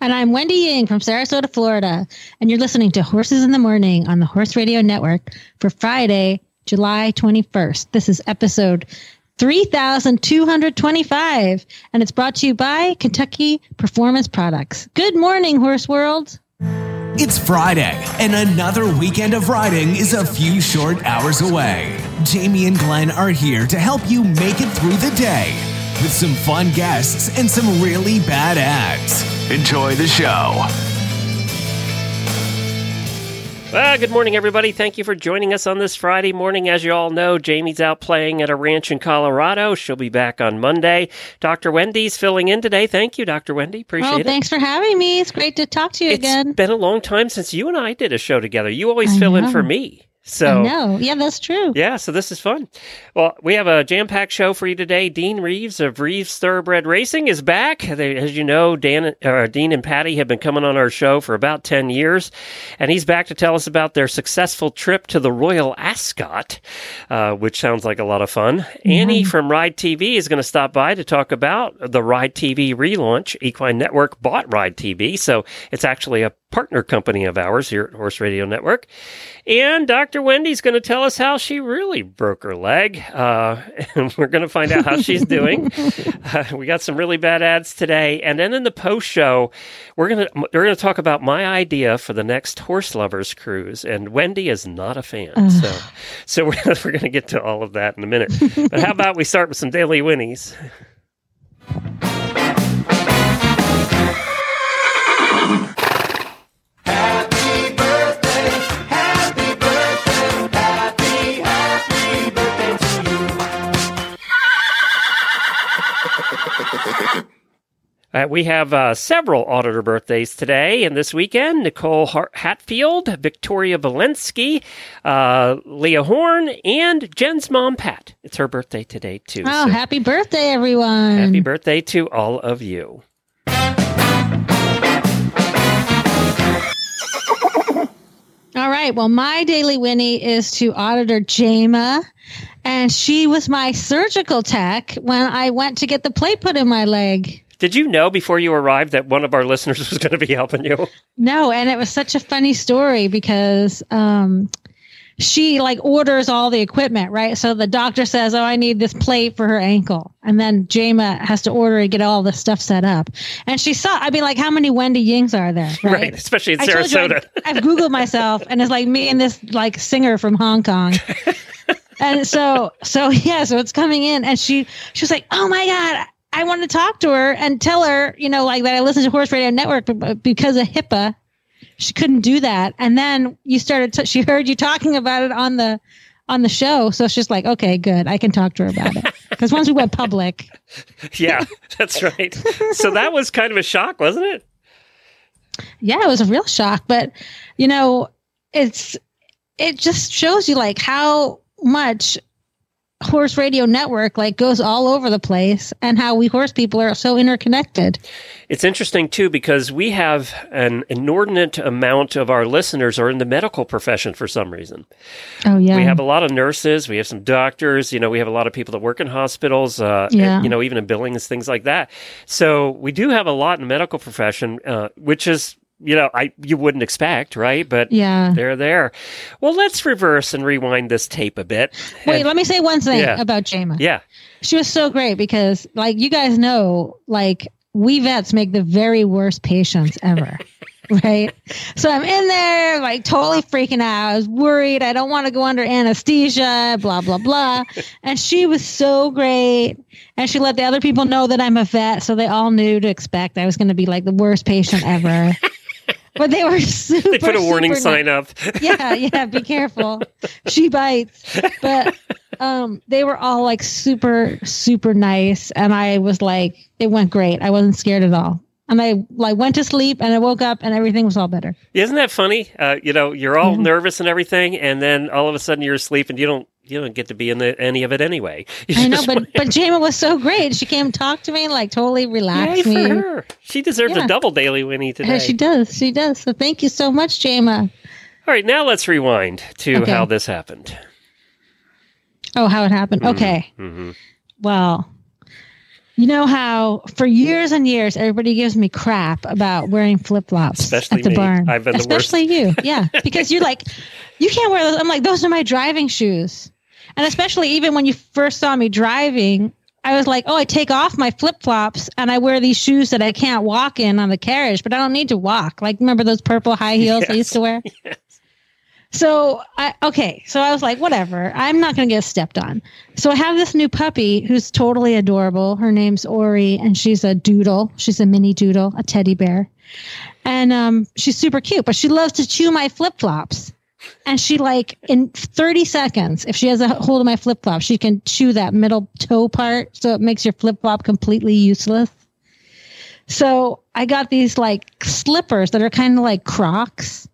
And I'm Wendy Ying from Sarasota, Florida. And you're listening to Horses in the Morning on the Horse Radio Network for Friday, July 21st. This is episode 3225, and it's brought to you by Kentucky Performance Products. Good morning, Horse World. It's Friday, and another weekend of riding is a few short hours away. Jamie and Glenn are here to help you make it through the day with some fun guests and some really bad ads. Enjoy the show. Well, good morning, everybody. Thank you for joining us on this Friday morning. As you all know, Jamie's out playing at a ranch in Colorado. She'll be back on Monday. Dr. Wendy's filling in today. Thank you, Dr. Wendy. Appreciate oh, it. thanks for having me. It's great to talk to you It's again. been a long time since you and I did a show together. You always I fill in for me. So no, yeah, that's true. Yeah, so this is fun. Well, we have a jam packed show for you today. Dean Reeves of Reeves Thoroughbred Racing is back. They, as you know, Dan, uh, Dean and Patty have been coming on our show for about 10 years, and he's back to tell us about their successful trip to the Royal Ascot, uh, which sounds like a lot of fun. Annie from Ride TV is going to stop by to talk about the Ride TV relaunch. Equine Network bought Ride TV, so it's actually a partner company of ours here at Horse Radio Network. And Dr. Wendy's going to tell us how she really broke her leg. Uh, and we're going to find out how she's doing. Uh, we got some really bad ads today. And then in the post show, we're going to we're going to talk about my idea for the next Horseloverz cruise. And Wendy is not a fan. So so we're, we're going to get to all of that in a minute. But how about we start with some daily whinnies? Uh, we have uh, several auditor birthdays today and this weekend. Nicole Hart- Hatfield, Victoria Valensky, uh, Leah Horn, and Jen's mom, Pat. It's her birthday today, too. Oh, So happy birthday, everyone. happy birthday to all of you. All right. Well, my daily Whinny is to Auditor Jama. And she was my surgical tech when I went to get the plate put in my leg. Did you know before you arrived that one of our listeners was going to be helping you? No, and it was such a funny story because um, she like orders all the equipment, right? So the doctor says, "Oh, I need this plate for her ankle," and then Jama has to order and get all the stuff set up. And she saw, I mean, like, how many Wendy Yings are there? Right, Right, especially in I told you Sarasota. I, I've Googled myself, and it's like me and this like singer from Hong Kong. and so, so yeah, so it's coming in, and she she was like, "Oh my god." I wanted to talk to her and tell her, you know, like that I listened to Horse Radio Network because of HIPAA, she couldn't do that. And then you started, t- she heard you talking about it on the on the show, so she's like, okay, good, I can talk to her about it. Because once we went public, yeah, that's right. So that was kind of a shock, wasn't it? yeah, it was a real shock. But you know, it's it just shows you like how much horse radio network like goes all over the place and how we horse people are so interconnected It's interesting too because we have an inordinate amount of our listeners are in the medical profession for some reason. oh yeah We have a lot of nurses, we have some doctors, you know, we have a lot of people that work in hospitals, uh, and, Yeah. you know, even in billings, things like that. So we do have a lot in the medical profession, uh, which is, you know, I you wouldn't expect, right? But yeah. they're there. Well, let's reverse and rewind this tape a bit. wait And- let me say one thing Yeah. about jama yeah, she was so great because like you guys know like we vets make the very worst patients ever right? So i'm in there like totally freaking out. I was worried. I don't want to go under anesthesia blah blah blah. And she was so great. And she let the other people know that i'm a vet so they all knew to expect i was going to be like the worst patient ever but they were super they put a warning sign up. yeah, yeah, be careful. She bites. But um they were all like super super nice and I was like it went great. I wasn't scared at all. And I like went to sleep and I woke up and everything was all better. Isn't that funny? Uh, you know, you're all Yeah. nervous and everything, and then all of a sudden you're asleep and you don't you don't get to be in the, any of it anyway. You I know, but but Jama was so great. She came talk to me and like totally Yay relaxed for me. her. She deserves a double daily Whinny today. She does. She does. So thank you so much, Jama. All right, now let's rewind to Okay. how this happened. Oh, how it happened. Okay. hmm Well, you know how for years and years everybody gives me crap about wearing flip flops Especially at the me. barn. I've been the worst. Especially you, yeah, because you're like, you can't wear those. I'm like, those are my driving shoes, and especially even when you first saw me driving. I was like, oh, I take off my flip flops and I wear these shoes that I can't walk in on the carriage, but I don't need to walk. Like, remember those purple high heels I used to wear? Yes. So I okay, so I was like, whatever. I'm not gonna get stepped on. So I have this new puppy who's totally adorable. Her name's Ori, and she's a doodle. She's a mini doodle, a teddy bear, and um, she's super cute. But she loves to chew my flip flops, and she like in 30 seconds, if she has a hold of my flip flop, she can chew that middle toe part, so it makes your flip flop completely useless. So I got these like slippers that are kind of like Crocs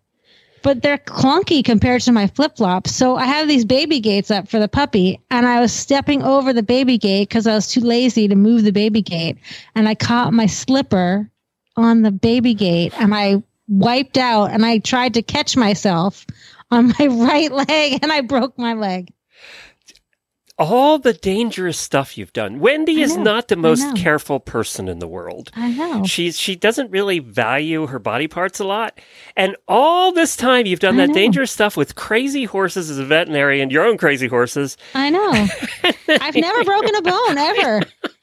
but they're clunky compared to my flip flops. So I have these baby gates up for the puppy, and I was stepping over the baby gate because I was too lazy to move the baby gate, and I caught my slipper on the baby gate, and I wiped out, and I tried to catch myself on my right leg, and I broke my leg. All the dangerous stuff you've done. Wendy is not the most careful person in the world. I know. She's she doesn't really value her body parts a lot. And all this time you've done I that know. dangerous stuff with crazy horses as a veterinarian, your own crazy horses. I know. I've never broken a bone ever.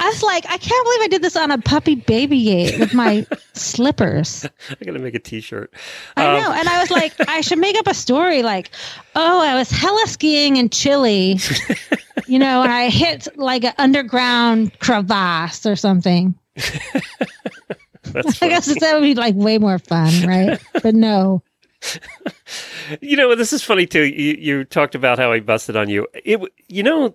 I was like, I can't believe I did this on a puppy baby gate with my slippers. I gotta make a t-shirt. I Um, know. And I was like, I should make up a story like, oh, I was hella skiing in Chile, you know, and I hit like an underground crevasse or something. I guess that would be like way more fun, right? But no. You know, this is funny too. You, you talked about how I busted on you. It, you know,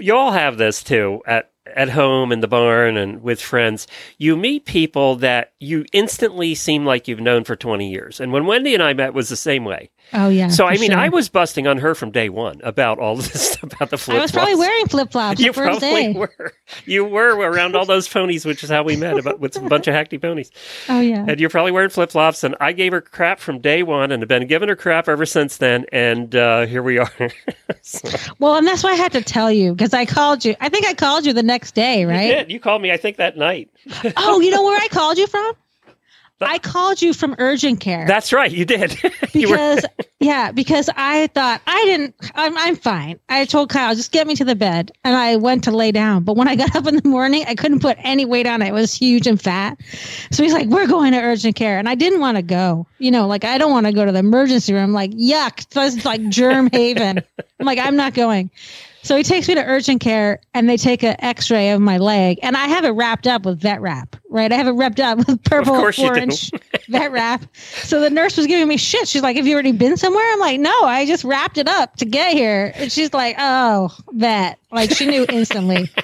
you all have this too at at home in the barn and with friends. You meet people that you instantly seem like you've known for twenty years. And when Wendy and I met, was the same way. Oh, yeah. So I mean, sure. I was busting on her from day one about all this about the flip. I was probably wearing flip flops You the first probably day. were. You were around all those ponies, which is how we met about with a bunch of hackney ponies. Oh, yeah. And you're probably wearing flip flops. And I gave her crap from day one and have been giving her crap ever since then. And uh, here we are. So, Well, and that's why I had to tell you because I called you. I think I called you the next day, You right? did. You called me, I think, that night. Oh, you know where I called you from? I called you from urgent care. That's right. You did. you because yeah because i thought i didn't I'm, I'm fine. I told kyle just get me to the bed. And i went to lay down. But when i got up in the morning i couldn't put any weight on it. It was huge and fat. So he's like we're going to urgent care. And i didn't want to go. You know like i don't want to go to the emergency room. Like yuck it's like germ haven. I'm like i'm not going so he takes me to urgent care and they take an x-ray of my leg. And i have it wrapped up with vet wrap right? I have it wrapped up with purple four-inch vet wrap. So the nurse was giving me shit. She's like have you already been somewhere? I'm like no i just wrapped it up to get here. And she's like oh vet. Like she knew instantly.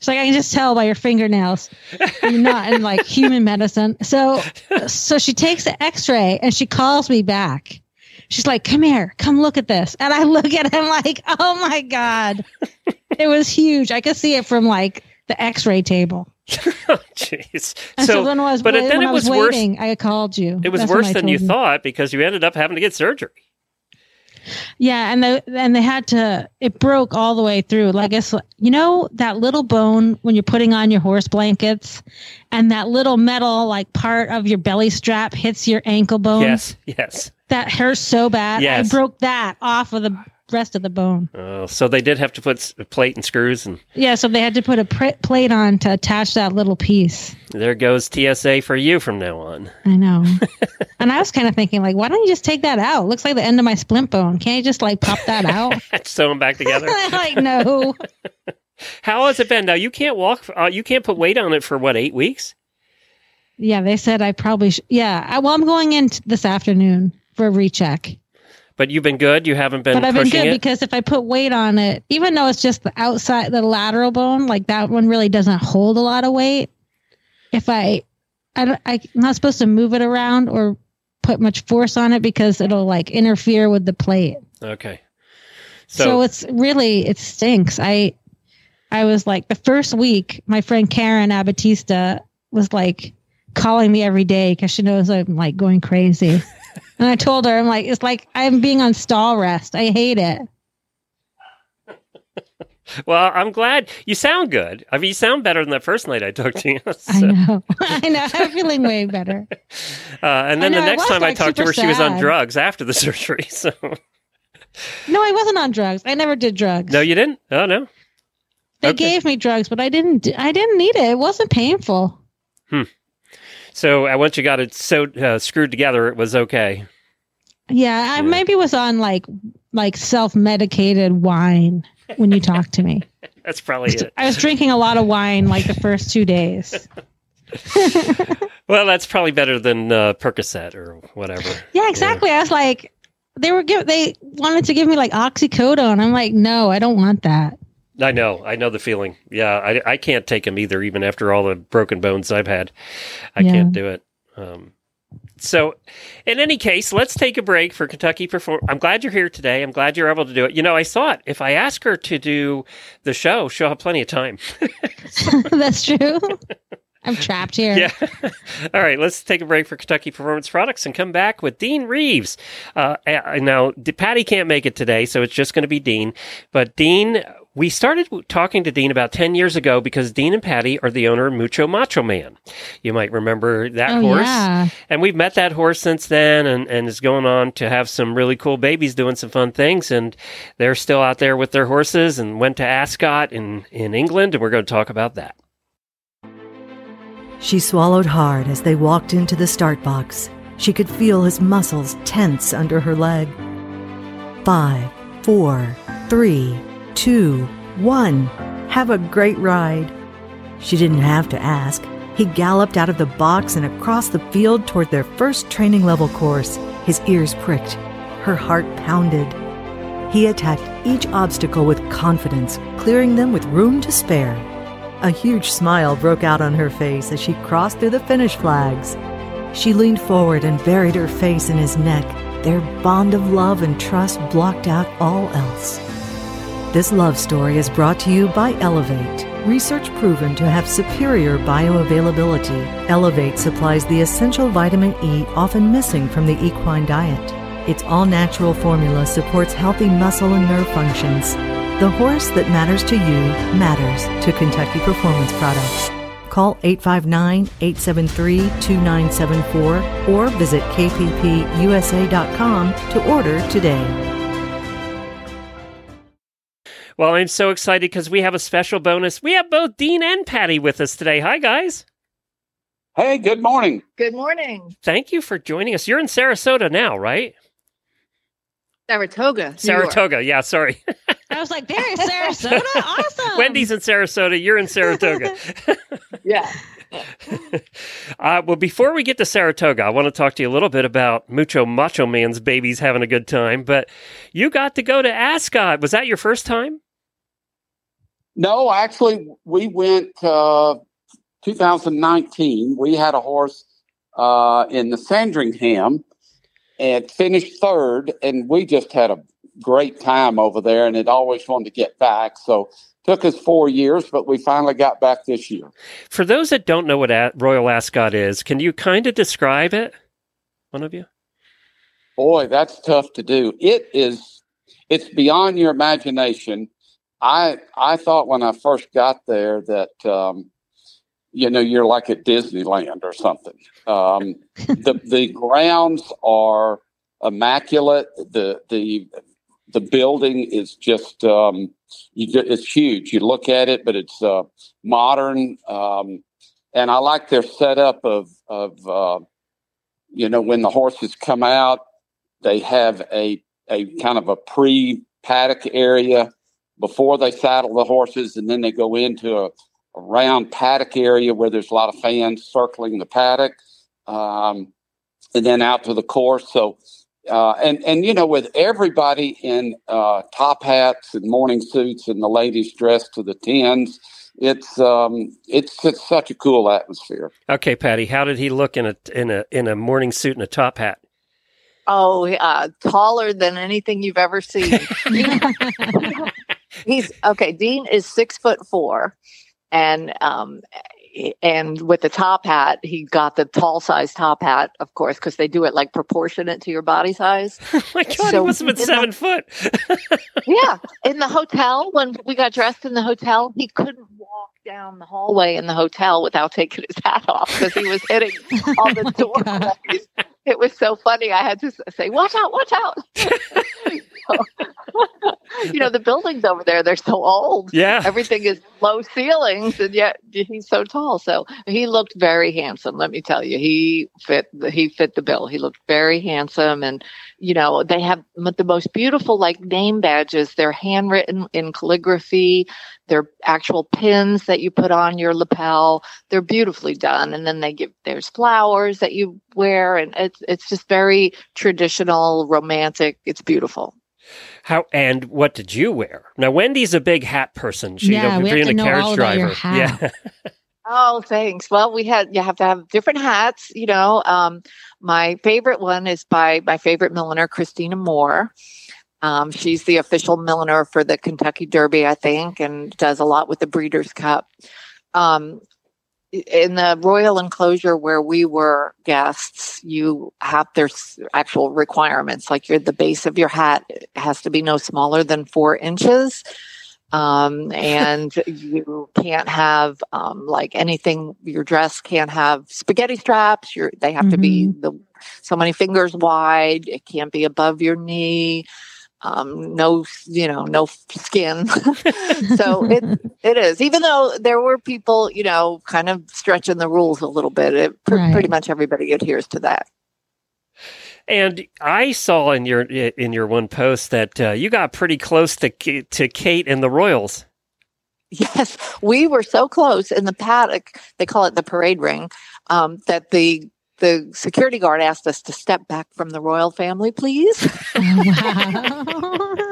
She's like, I can just tell by your fingernails. You're not in like human medicine. So, so she takes the X-ray and she calls me back. She's like, "Come here, come look at this." And I look at him like, "Oh my god, it was huge. I could see it from like the X-ray table." Oh, jeez. And so, when I was, but then it I was, was worse. waiting, I called you. It was That's worse than you told thought because you ended up having to get surgery. Yeah, and the and they had to. It broke all the way through. Like I guess you know that little bone when you're putting on your horse blankets, and that little metal like part of your belly strap hits your ankle bone. Yes, yes. that hurts so bad. Yes. I broke that off of the rest of the bone. Oh, so they did have to put a plate and screws, and Yeah, so they had to put a pr- plate on to attach that little piece. there goes TSA for you from now on. I know. and I was kind of thinking, like, why don't you just take that out? looks like the end of my splint bone. Can't you just like pop that out? Sew them back together. Like, no. How has it been? Now you can't walk. Uh, you can't put weight on it for what eight weeks? Yeah, they said I probably should. Yeah, I, well, I'm going in t- this afternoon for a recheck. But you've been good. You haven't been But I've been good it. because if I put weight on it, even though it's just the outside, the lateral bone, like that one really doesn't hold a lot of weight. if I, I don't, I'm not supposed to move it around or put much force on it because it'll like interfere with the plate. Okay. So, So, it's really it stinks. I I was like the first week, my friend Karen Abatista was like calling me every day because she knows I'm like going crazy. and I told her, I'm like, it's like I'm being on stall rest. I hate it. well, I'm glad you sound good. I mean, you sound better than the first night I talked to you. I know. I know. I'm feeling way better. uh, and then know, the next was, time I talked to her, super she was on drugs after the surgery. So, No, I wasn't on drugs. I never did drugs. no, you didn't? Oh, no. they okay. gave me drugs, but I didn't. I didn't need it. It wasn't painful. So, uh, once you got it so uh, screwed together, it was okay. Yeah, I Yeah. maybe was on like like self medicated wine when you talked to me. That's probably it. I was drinking a lot of wine like the first two days. Well, that's probably better than uh, Percocet or whatever. Yeah, exactly. I was like, they were give they wanted to give me like oxycodone. I'm like, no, I don't want that. I know. I know the feeling. Yeah, I, I can't take them either, even after all the broken bones I've had. I Yeah. can't do it. Um, so, in any case, let's take a break for Kentucky Perform. I'm glad you're here today. I'm glad you're able to do it. You know, I thought if I ask her to do the show, she'll have plenty of time. That's true. I'm trapped here. Yeah. All right, let's take a break for Kentucky Performance Products and come back with Dean Reeves. Uh, now, Patty can't make it today, so it's just going to be Dean. But Dean, we started talking to Dean about 10 years ago because Dean and Patty are the owner of Mucho Macho Man. You might remember that Oh, horse. yeah. And we've met that horse since then and, and is going on to have some really cool babies doing some fun things. And they're still out there with their horses and went to Ascot in, in England. And we're going to talk about that. She swallowed hard as they walked into the start box. She could feel his muscles tense under her leg. Five, four, three, two, one. Have a great ride. She didn't have to ask. He galloped out of the box and across the field toward their first training level course. His ears pricked. Her heart pounded. He attacked each obstacle with confidence, clearing them with room to spare. A huge smile broke out on her face as she crossed through the finish flags. She leaned forward and buried her face in his neck. Their bond of love and trust blocked out all else. This love story is brought to you by Elevate. Research proven to have superior bioavailability. Elevate supplies the essential vitamin E often missing from the equine diet. Its all natural formula supports healthy muscle and nerve functions. The horse that matters to you matters to Kentucky Performance Products. Call 859 873 2974 or visit kppusa.com to order today. Well, I'm so excited because we have a special bonus. We have both Dean and Patty with us today. Hi, guys. Hey, good morning. Good morning, Thank you for joining us. You're in Sarasota now, right? Saratoga. New York. Saratoga. Yeah, sorry. I was like, there is Sarasota? Awesome. Wendy's in Sarasota. You're in Saratoga. Yeah. uh, well, before we get to Saratoga, I want to talk to you a little bit about Mucho Macho Man's babies having a good time. But you got to go to Ascot. Was that your first time? No, actually, we went uh, 2019. We had a horse uh, in the Sandringham and finished third, and we just had a great time over there, and it always wanted to get back. So took us four years, but we finally got back this year. For those that don't know what a- Royal Ascot is, can you kind of describe it? One of you? Boy, that's tough to do. It is. It's beyond your imagination. I I thought when I first got there that um, you know you're like at Disneyland or something. Um, the the grounds are immaculate. The the the building is just um, you, it's huge. You look at it, but it's uh, modern. Um, and I like their setup of of uh, you know when the horses come out they have a a kind of a pre paddock area before they saddle the horses, and then they go into a, a round paddock area where there's a lot of fans circling the paddock, um, and then out to the course. So, uh, and and you know, with everybody in uh, top hats and morning suits, and the ladies dressed to the tens, it's um, it's it's such a cool atmosphere. Okay, Patty, how did he look in a in a in a morning suit and a top hat? Oh, uh, taller than anything you've ever seen. He's okay. Dean is six foot four, and um, and with the top hat, he got the tall size top hat, of course, because they do it like proportionate to your body size. Oh my God, he So must have been seven the- foot. yeah, in the hotel when we got dressed in the hotel, he couldn't walk down the hallway in the hotel without taking his hat off because he was hitting all the doorways. It was so funny. I had to say, "Watch out! Watch out!" you know, the buildings over there, they're so old. Yeah. Everything is low ceilings, and yet he's so tall. So he looked very handsome. Let me tell you, he fit. The, he fit the bill. He looked very handsome, and you know, they have the most beautiful like name badges. They're handwritten in calligraphy. They're actual pins that you put on your lapel. They're beautifully done, and then they give there's flowers that you wear, and it's it's just very traditional, romantic. It's beautiful. How and what did you wear? Now Wendy's a big hat person. She, Yeah, we have to a know carriage all about your driver. Yeah. Oh, thanks. Well, we had you have to have different hats. You know, um, my favorite one is by my favorite milliner, Christine A. Moore. Um, she's the official milliner for the Kentucky Derby, I think, and does a lot with the Breeders' Cup. Um, in the royal enclosure where we were guests, you have there's actual requirements. Like your the base of your hat has to be no smaller than four inches um, and you can't have um, like anything. Your dress can't have spaghetti straps. Your they have to be the so many fingers wide. It can't be above your knee. Um, no, you know, no skin. so it it is. Even though there were people, you know, kind of stretching the rules a little bit, it pr- Right. pretty much everybody adheres to that. And I saw in your in your one post that uh, you got pretty close to to Kate and the Royals. Yes, we were so close in the paddock. They call it the parade ring. Um, that the the security guard asked us to step back from the royal family, please. wow.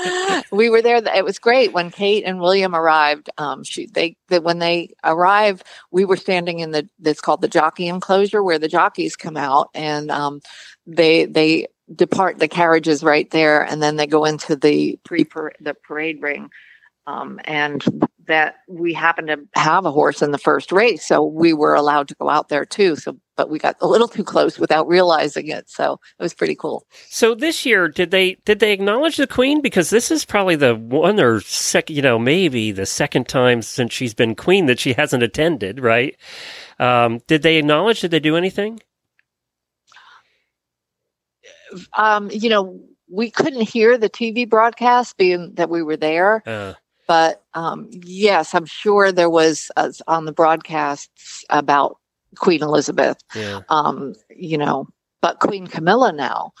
we were there. It was great when Kate and William arrived. Um, she they that when they arrived, we were standing in the that's called the jockey enclosure where the jockeys come out, and um, they they depart the carriages right there, and then they go into the pre the parade ring. Um, and that we happened to have a horse in the first race, so we were allowed to go out there too. So, but we got a little too close without realizing it. So it was pretty cool. So this year, did they did they acknowledge the Queen? Because this is probably the one or second, you know, maybe the second time since she's been Queen that she hasn't attended. Right? Um, did they acknowledge? Did they do anything? um, you know, we couldn't hear the TV broadcast being that we were there, Uh, but um, yes, I'm sure there was uh, on the broadcasts about Queen Elizabeth. yeah. Um, you know, but Queen Camilla now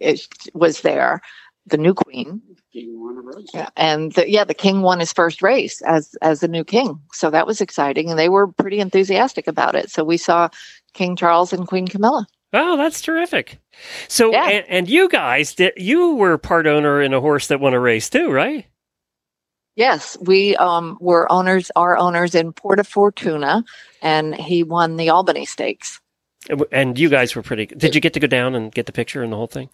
is, was there, the new queen, King won a race. yeah, and the, yeah, the king won his first race as as the new king, so that was exciting, and they were pretty enthusiastic about it. So we saw King Charles and Queen Camilla. Oh, that's terrific. So, Yeah. and, and you guys, did you were part owner in a horse that won a race too, right? Yes, we um, were owners, our owners in Porta Fortuna, and he won the Albany Stakes. And you guys were pretty. Did you get to go down and get the picture and the whole thing?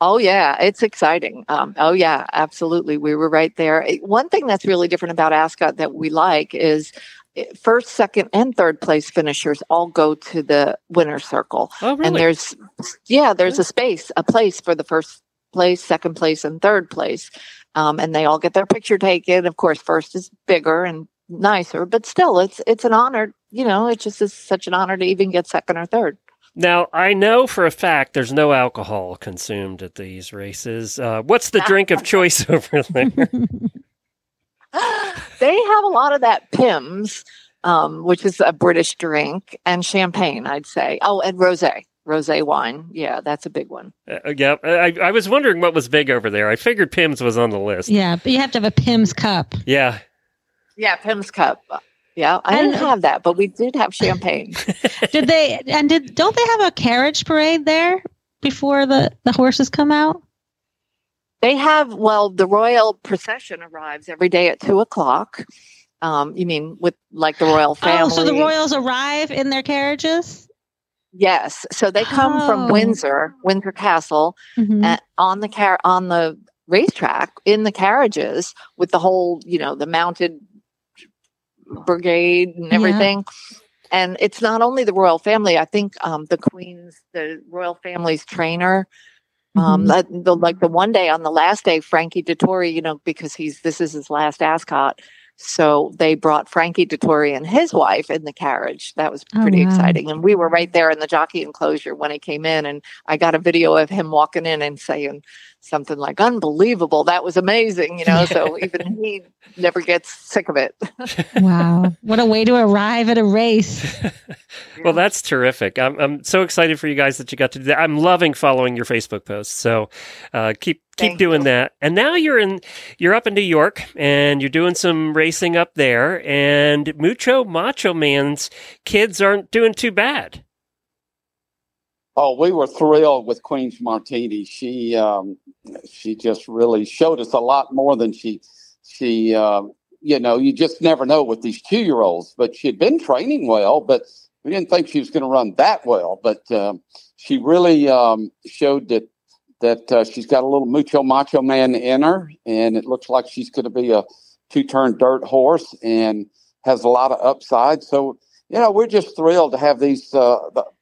Oh yeah, it's exciting. Um, oh yeah, absolutely. We were right there. Eh, One thing that's really different about Ascot that we like is eh, first, second, and third place finishers all go to the winner's circle. Oh, really? And there's, yeah, there's a space, a place for the first place, second place, and third place. Um, and they all get their picture taken. Of course, first is bigger and nicer, but still, it's it's an honor. You know, it just is such an honor to even get second or third. Now, I know for a fact there's no alcohol consumed at these races. Uh, what's the drink of choice over there? they have a lot of that Pimm's, um, which is a British drink, and champagne. I'd say. Oh, and rosé, rosé wine. Yeah, that's a big one. Uh, yeah, I, I was wondering what was big over there. I figured Pimm's was on the list. yeah, but you have to have a Pimm's cup. Yeah. Yeah, Pimm's cup. Yeah, I didn't have that, but we did have champagne. Did they and did don't they have a carriage parade there before the the horses come out? They have, well, the royal procession arrives every day at two o'clock. Um, you mean with like the royal family? Oh, so the royals arrive in their carriages? Yes. So they come Oh. from Windsor, Windsor Castle, Mhm. at, on the car on the racetrack in the carriages with the whole, you know, the mounted brigade and Yeah. everything. And it's not only the royal family. I think um, the queen's, the royal family's trainer. Um, Mhm. that- the, like the one day on the last day, Frankie Dettori, you know, because he's this is his last ascot. So they brought Frankie Dettori and his wife in the carriage. That was Oh, pretty wow. exciting. And we were right there in the jockey enclosure when he came in. And I got a video of him walking in and saying something like, unbelievable. That was amazing. You know, so even he never gets sick of it. wow. What a way to arrive at a race. Well, that's terrific. I'm, I'm so excited for you guys that you got to do that. I'm loving following your Facebook posts. So uh, keep keep Thank doing you. that. And now you're in you're up in New York and you're doing some racing up there. And Mucho Macho Man's kids aren't doing too bad. Oh, we were thrilled with Queen's Martini. She um, she just really showed us a lot more than she she uh, you know you just never know with these two year olds. But she had been training well, but we didn't think she was going to run that well. But um, she really um, showed that that uh, she's got a little mucho macho man in her, and it looks like she's going to be a two turn dirt horse and has a lot of upside. So you know, we're just thrilled to have these uh,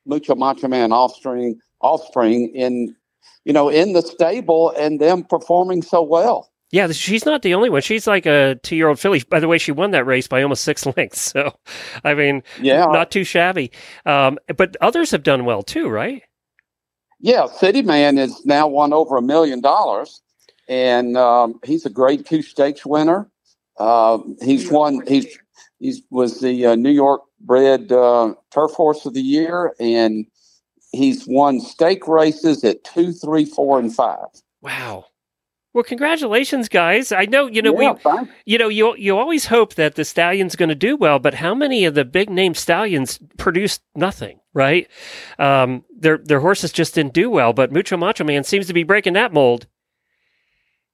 Mucho Macho Man offspring offspring in you know in the stable and them performing so well. Yeah, she's not the only one. She's like a two year old filly. By the way, she won that race by almost six lengths. So, I mean, Yeah, not too shabby. Um, but others have done well too, right? yeah. City Man is now won over a million dollars, and um, he's a Grade Two stakes winner. Uh, he's won. He's he was the uh, New York bred uh, turf horse of the year, and he's won stake races at two, three, four, and five. Wow. Well, congratulations, guys. I know, you know, yeah, we, you know, you you always hope that the stallion's going to do well, but how many of the big name stallions produced nothing, right? Um, their their horses just didn't do well, but Mucho Macho Man seems to be breaking that mold.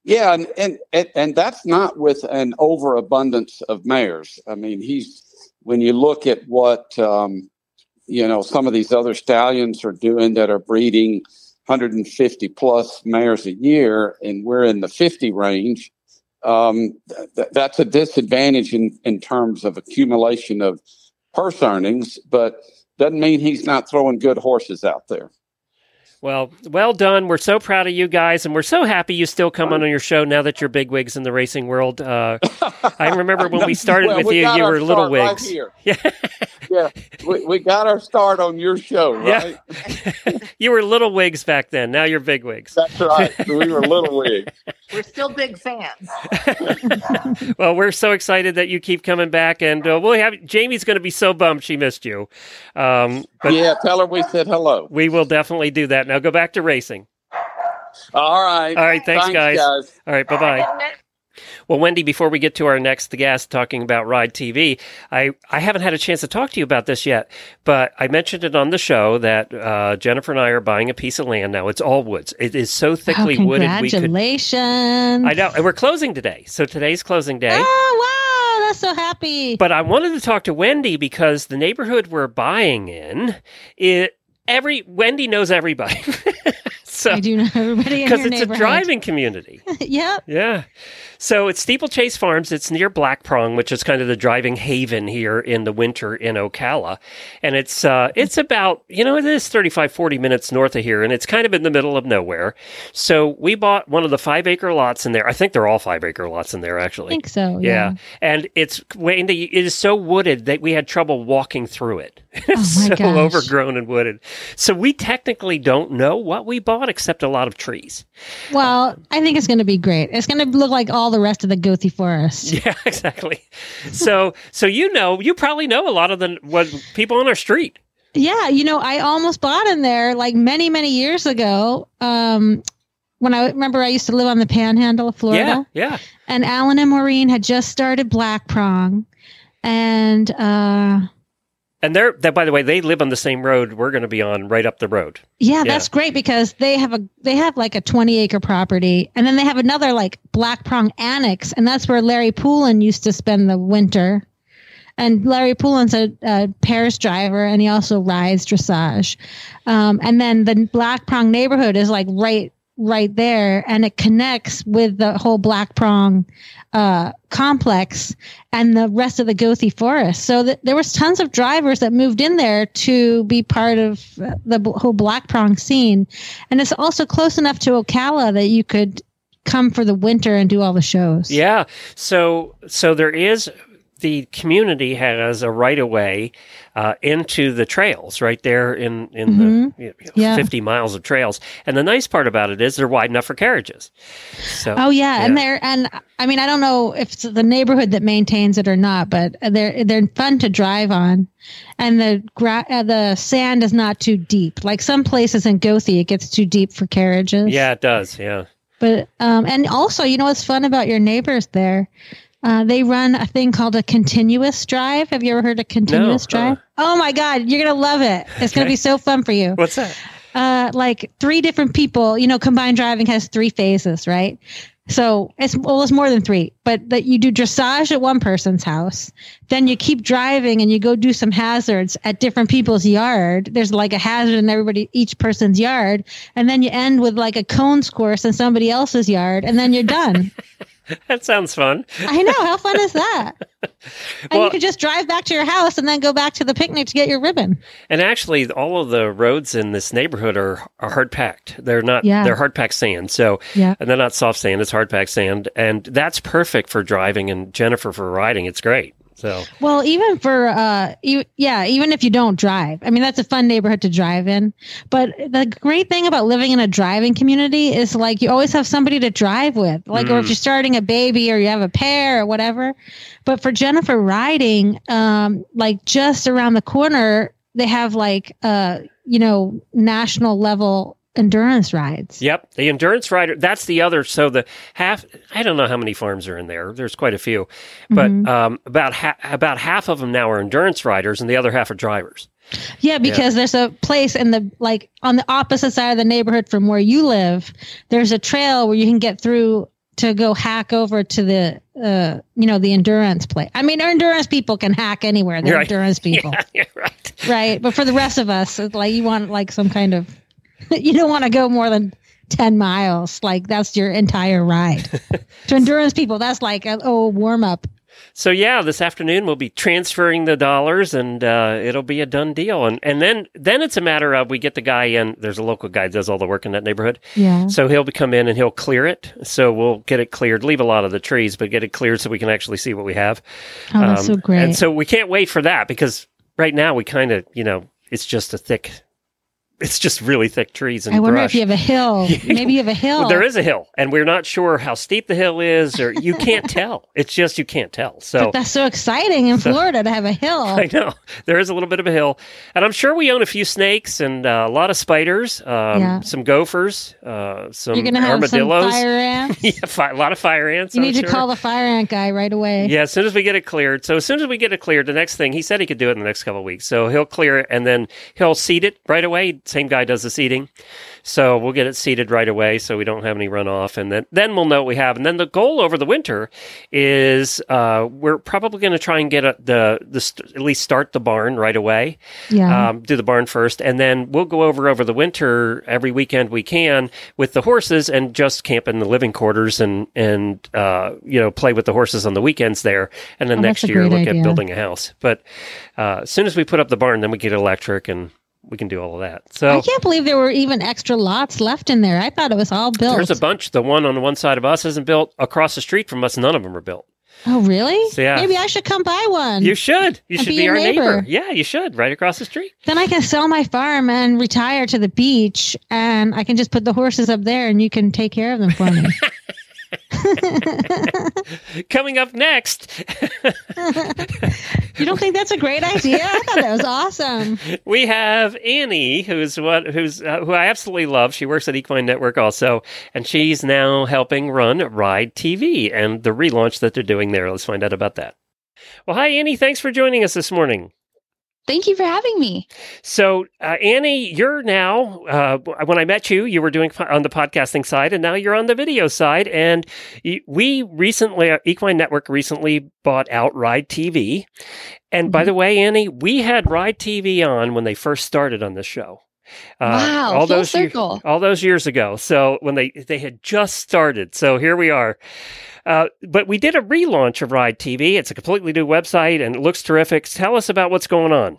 Yeah, and, and and and that's not with an overabundance of mares. I mean, he's when you look at what um, you know some of these other stallions are doing that are breeding 150 plus mares a year, and we're in the 50 range. Um, th- that's a disadvantage in in terms of accumulation of purse earnings, but doesn't mean he's not throwing good horses out there. Well, well done. We're so proud of you guys, and we're so happy you still come on your show now that you're big wigs in the racing world. Uh, I remember when we started Well, with we you, you our were little start right wigs. here. Yeah, Yeah, we, we got our start on your show, Yeah. right? you were little wigs back then. Now you're big wigs. That's right. We were little wigs. We're still big fans. Well, we're so excited that you keep coming back, and uh, we'll have Jamie's going to be so bummed she missed you. Um, but yeah, tell her we said hello. we will definitely do that. Now go back to racing. All right. All right, thanks, guys. All right, bye bye. Well, Wendy, before we get to our next guest talking about Ride TV, I, I haven't had a chance to talk to you about this yet, but I mentioned it on the show that uh, Jennifer and I are buying a piece of land now. It's all woods. It is so thickly oh, wooded. We could. congratulations. I know, and we're closing today, so today's closing day. Oh, wow. That's so happy. But I wanted to talk to Wendy because the neighborhood we're buying in, it every Wendy knows everybody. so I do know everybody because it's a driving community. yep. Yeah. So it's Steeplechase Farms. It's near Black Prong, which is kind of the driving haven here in the winter in Ocala. And it's uh, it's about, you know, it is 35, 40 minutes north of here, and it's kind of in the middle of nowhere. So we bought one of the five acre lots in there. I think they're all five acre lots in there, actually. I think so. Yeah. Yeah. And it's Wendy, it is so wooded that we had trouble walking through it. It's Oh my so gosh. overgrown and wooded. So we technically don't know what we bought except a lot of trees. Well, I think it's going to be great. It's going to look like all the rest of the Goethe Forest. Yeah, exactly. So so you know, you probably know a lot of the what people on our street. Yeah, you know, I almost bought in there like many, many years ago. Um, when I remember, I used to live on the Panhandle of Florida, Yeah, yeah. and Alan and Maureen had just started Black Prong, and uh, And they're that by the way, they live on the same road we're going to be on right up the road. Yeah, that's great because they have a they have like a 20 acre property and then they have another like Black Prong Annex and that's where Larry Poulin used to spend the winter. And Larry Poulin's a, a pairs driver and he also rides dressage. Um, and then the Black Prong neighborhood is like right right there and it connects with the whole Black Prong uh, complex and the rest of the Goethe Forest. So that there was tons of drivers that moved in there to be part of the b- whole Black Prong scene. And it's also close enough to Ocala that you could come for the winter and do all the shows. Yeah. So so there is the community has a right of way uh, into the trails right there in in the you know, Mm-hmm. Yeah. 50 miles of trails. And the nice part about it is they're wide enough for carriages. So Oh yeah, and they're and I mean I don't know if it's the neighborhood that maintains it or not, but they're they're fun to drive on, and the gra- uh, the sand is not too deep. Like some places in Goethe, it gets too deep for carriages. yeah, it does. Yeah. But um, and also, you know what's fun about your neighbors there? Uh, they run a thing called a continuous drive. Have you ever heard of continuous uh-uh. drive? Oh my God, you're gonna love it. It's gonna be so fun for you What's that? uh, like three different people. You know, combined driving has three phases, right? So it's well, it's more than three, but that you do dressage at one person's house, then you keep driving and you go do some hazards at different people's yard. There's like a hazard in everybody, each person's yard, and then you end with like a cones course in somebody else's yard, and then you're done. That sounds fun. I know how fun is that? and you could just drive back to your house and then go back to the picnic to get your ribbon. And actually, all of the roads in this neighborhood are, are hard packed. They're not. Yeah. They're hard packed sand. So, Yeah. and they're not soft sand. It's hard packed sand, and that's perfect for driving. And Jennifer for riding. It's great. So, Well, even for uh, you, yeah, even if you don't drive, I mean that's a fun neighborhood to drive in. But the great thing about living in a driving community is like you always have somebody to drive with, like or if you're starting a baby or you have a pair or whatever. But for Jennifer riding, um, like just around the corner, they have like uh, you know, national level endurance rides. Yep, the endurance rider. That's the other. So the half. I don't know how many farms are in there. There's quite a few, but Mm-hmm. um, about ha- about half of them now are endurance riders, and the other half are drivers. Yeah, because there's a place in the like on the opposite side of the neighborhood from where you live. There's a trail where you can get through to go hack over to the uh you know the endurance place. I mean, endurance people can hack anywhere. They're Right. endurance people, Yeah, yeah, right. right? But for the rest of us, it's like you want like some kind of you don't want to go more than 10 miles like that's your entire ride to endurance people that's like a oh warm up So yeah, this afternoon we'll be transferring the dollars, and uh, it'll be a done deal. And and then then it's a matter of we get the guy in. There's a local guy that does all the work in that neighborhood. yeah So he'll be come in and he'll clear it. So we'll get it cleared, leave a lot of the trees, but get it cleared so we can actually see what we have. oh that's so Um, great And so we can't wait for that because right now we kind of, you know, it's just a thick, it's just really thick trees and i wonder brush. if you have a hill maybe you have a hill Well, there is a hill, and we're not sure how steep the hill is, or you can't tell. It's just you can't tell. So But that's so exciting in Florida to have a hill. I know there is a little bit of a hill, and I'm sure we own a few snakes and uh, a lot of spiders, um, Yeah. some gophers, uh, some You're gonna have some armadillos. fire ants. yeah, fi- a lot of fire ants. You I'm need to sure. call the fire ant guy right away. Yeah, as soon as we get it cleared. So as soon as we get it cleared, the next thing he said he could do it in the next couple of weeks. So he'll clear it and then he'll seed it right away. Same guy does the seeding. So we'll get it seeded right away so we don't have any runoff and then then we'll know what we have. And then the goal over the winter is uh, we're probably going to try and get a, the the st- at least start the barn right away. Yeah. Um, do the barn first and then we'll go over over the winter every weekend we can with the horses and just camp in the living quarters and and uh, you know play with the horses on the weekends there and then Oh, next year look idea. at building a house but uh, as soon as we put up the barn then we get electric and we can do all of that so I can't believe there were even extra lots left in there. I thought it was all built. there's a bunch the one on the one side of us isn't built across the street from us none of them are built oh, really? So, yeah. Maybe I should come buy one. you should you should be be, our neighbor. neighbor. yeah you should right across the street then I can sell my farm and retire to the beach, and I can just put the horses up there, and you can take care of them for me. coming up next you don't think that's a great idea? I thought that was awesome. we have Annie, who's what, who's uh, who I absolutely love. She works at Equine Network also, and she's now helping run Ride TV and the relaunch that they're doing there. Let's find out about that. Well, hi Annie, thanks for joining us this morning. Thank you for having me. So, uh, Annie, you're now, uh, when I met you, you were doing on the podcasting side, and now you're on the video side. And we recently, uh, Equine Network recently bought out Ride TV. And mm-hmm. by the way, Annie, we had Ride TV on when they first started on this show. Uh, wow, all those circle. Years, all those years ago. So when they they had just started. So here we are. Uh, but we did a relaunch of Ride TV. It's a completely new website and it looks terrific. Tell us about what's going on.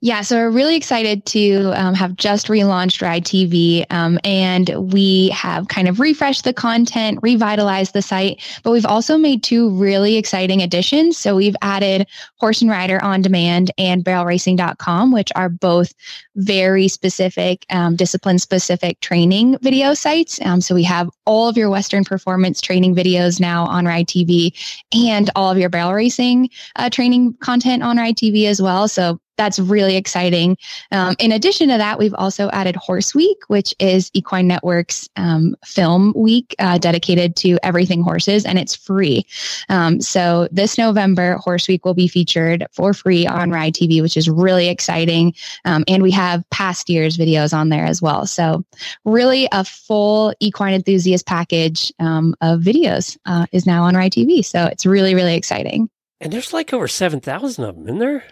Yeah, so we're really excited to um, have just relaunched Ride TV, um, and we have kind of refreshed the content, revitalized the site, but we've also made two really exciting additions. So we've added Horse and Rider on Demand and BarrelRacing.com, which are both very specific, um, discipline specific training video sites. Um, so we have all of your Western performance training videos now on Ride TV, and all of your barrel racing uh, training content on Ride TV as well. So that's really exciting. Um, in addition to that, we've also added Horse Week, which is Equine Network's um, film week uh, dedicated to everything horses, and it's free. Um, so this November, Horse Week will be featured for free on Ride TV, which is really exciting. Um, and we have past years videos on there as well. So really, a full equine enthusiast package um, of videos uh, is now on Ride TV. So it's really, really exciting. And there's like over 7,000 of them in there.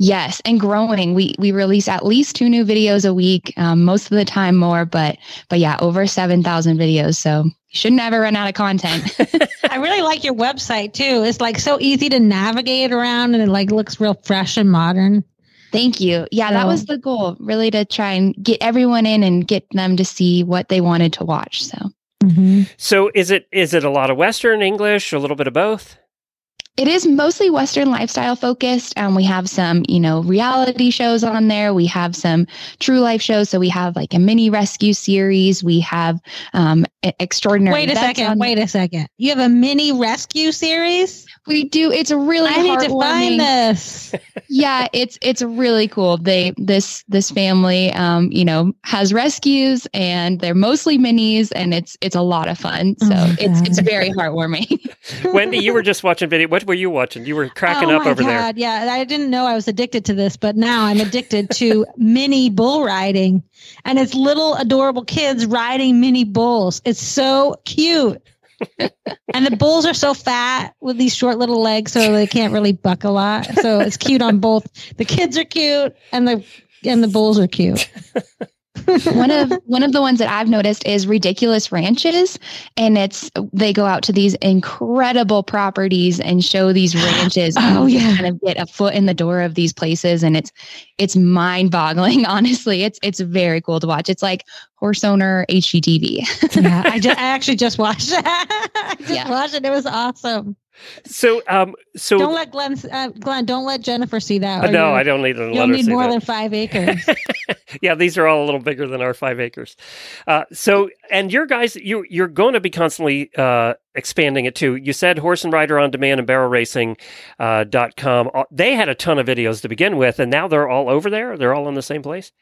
Yes, and growing. We we release at least two new videos a week, um, most of the time more, but but yeah, over seven thousand videos. So you should never run out of content. I really like your website too. It's like so easy to navigate around, and it like looks real fresh and modern. Thank you. Yeah, so, that was the goal, really, to try and get everyone in and get them to see what they wanted to watch. So. Mm-hmm. So is it is it a lot of Western English, or a little bit of both? It is mostly Western lifestyle focused. Um, we have some, you know, reality shows on there. We have some true life shows. So we have like a mini rescue series. We have um, extraordinary. Wait a second. Wait a second. You have a mini rescue series? We do. It's really. I need to find this. yeah, it's it's really cool. They this this family, um, you know, has rescues and they're mostly minis, and it's it's a lot of fun. So oh it's God. it's very heartwarming. Wendy, you were just watching video. What were you watching? You were cracking oh up over God. there. Yeah, I didn't know I was addicted to this, but now I'm addicted to mini bull riding, and it's little adorable kids riding mini bulls. It's so cute and the bulls are so fat with these short little legs, so they can't really buck a lot. So it's cute on both. The kids are cute, and the and the bulls are cute. one of one of the ones that I've noticed is ridiculous ranches, and it's they go out to these incredible properties and show these ranches. oh yeah, kind of get a foot in the door of these places, and it's it's mind boggling. Honestly, it's it's very cool to watch. It's like horse owner HGTV. yeah, I just I actually just watched that. I just yeah. watched it. It was awesome. So, um, so don't let Glenn, uh, Glenn, don't let Jennifer see that. No, I don't need to. You'll need more that. than five acres. Yeah, these are all a little bigger than our five acres. Uh, so, and your guys, you you're going to be constantly uh, expanding it too. You said Horse and Rider on Demand and Barrel Racing uh, dot com. Uh, they had a ton of videos to begin with, and now they're all over there. They're all in the same place.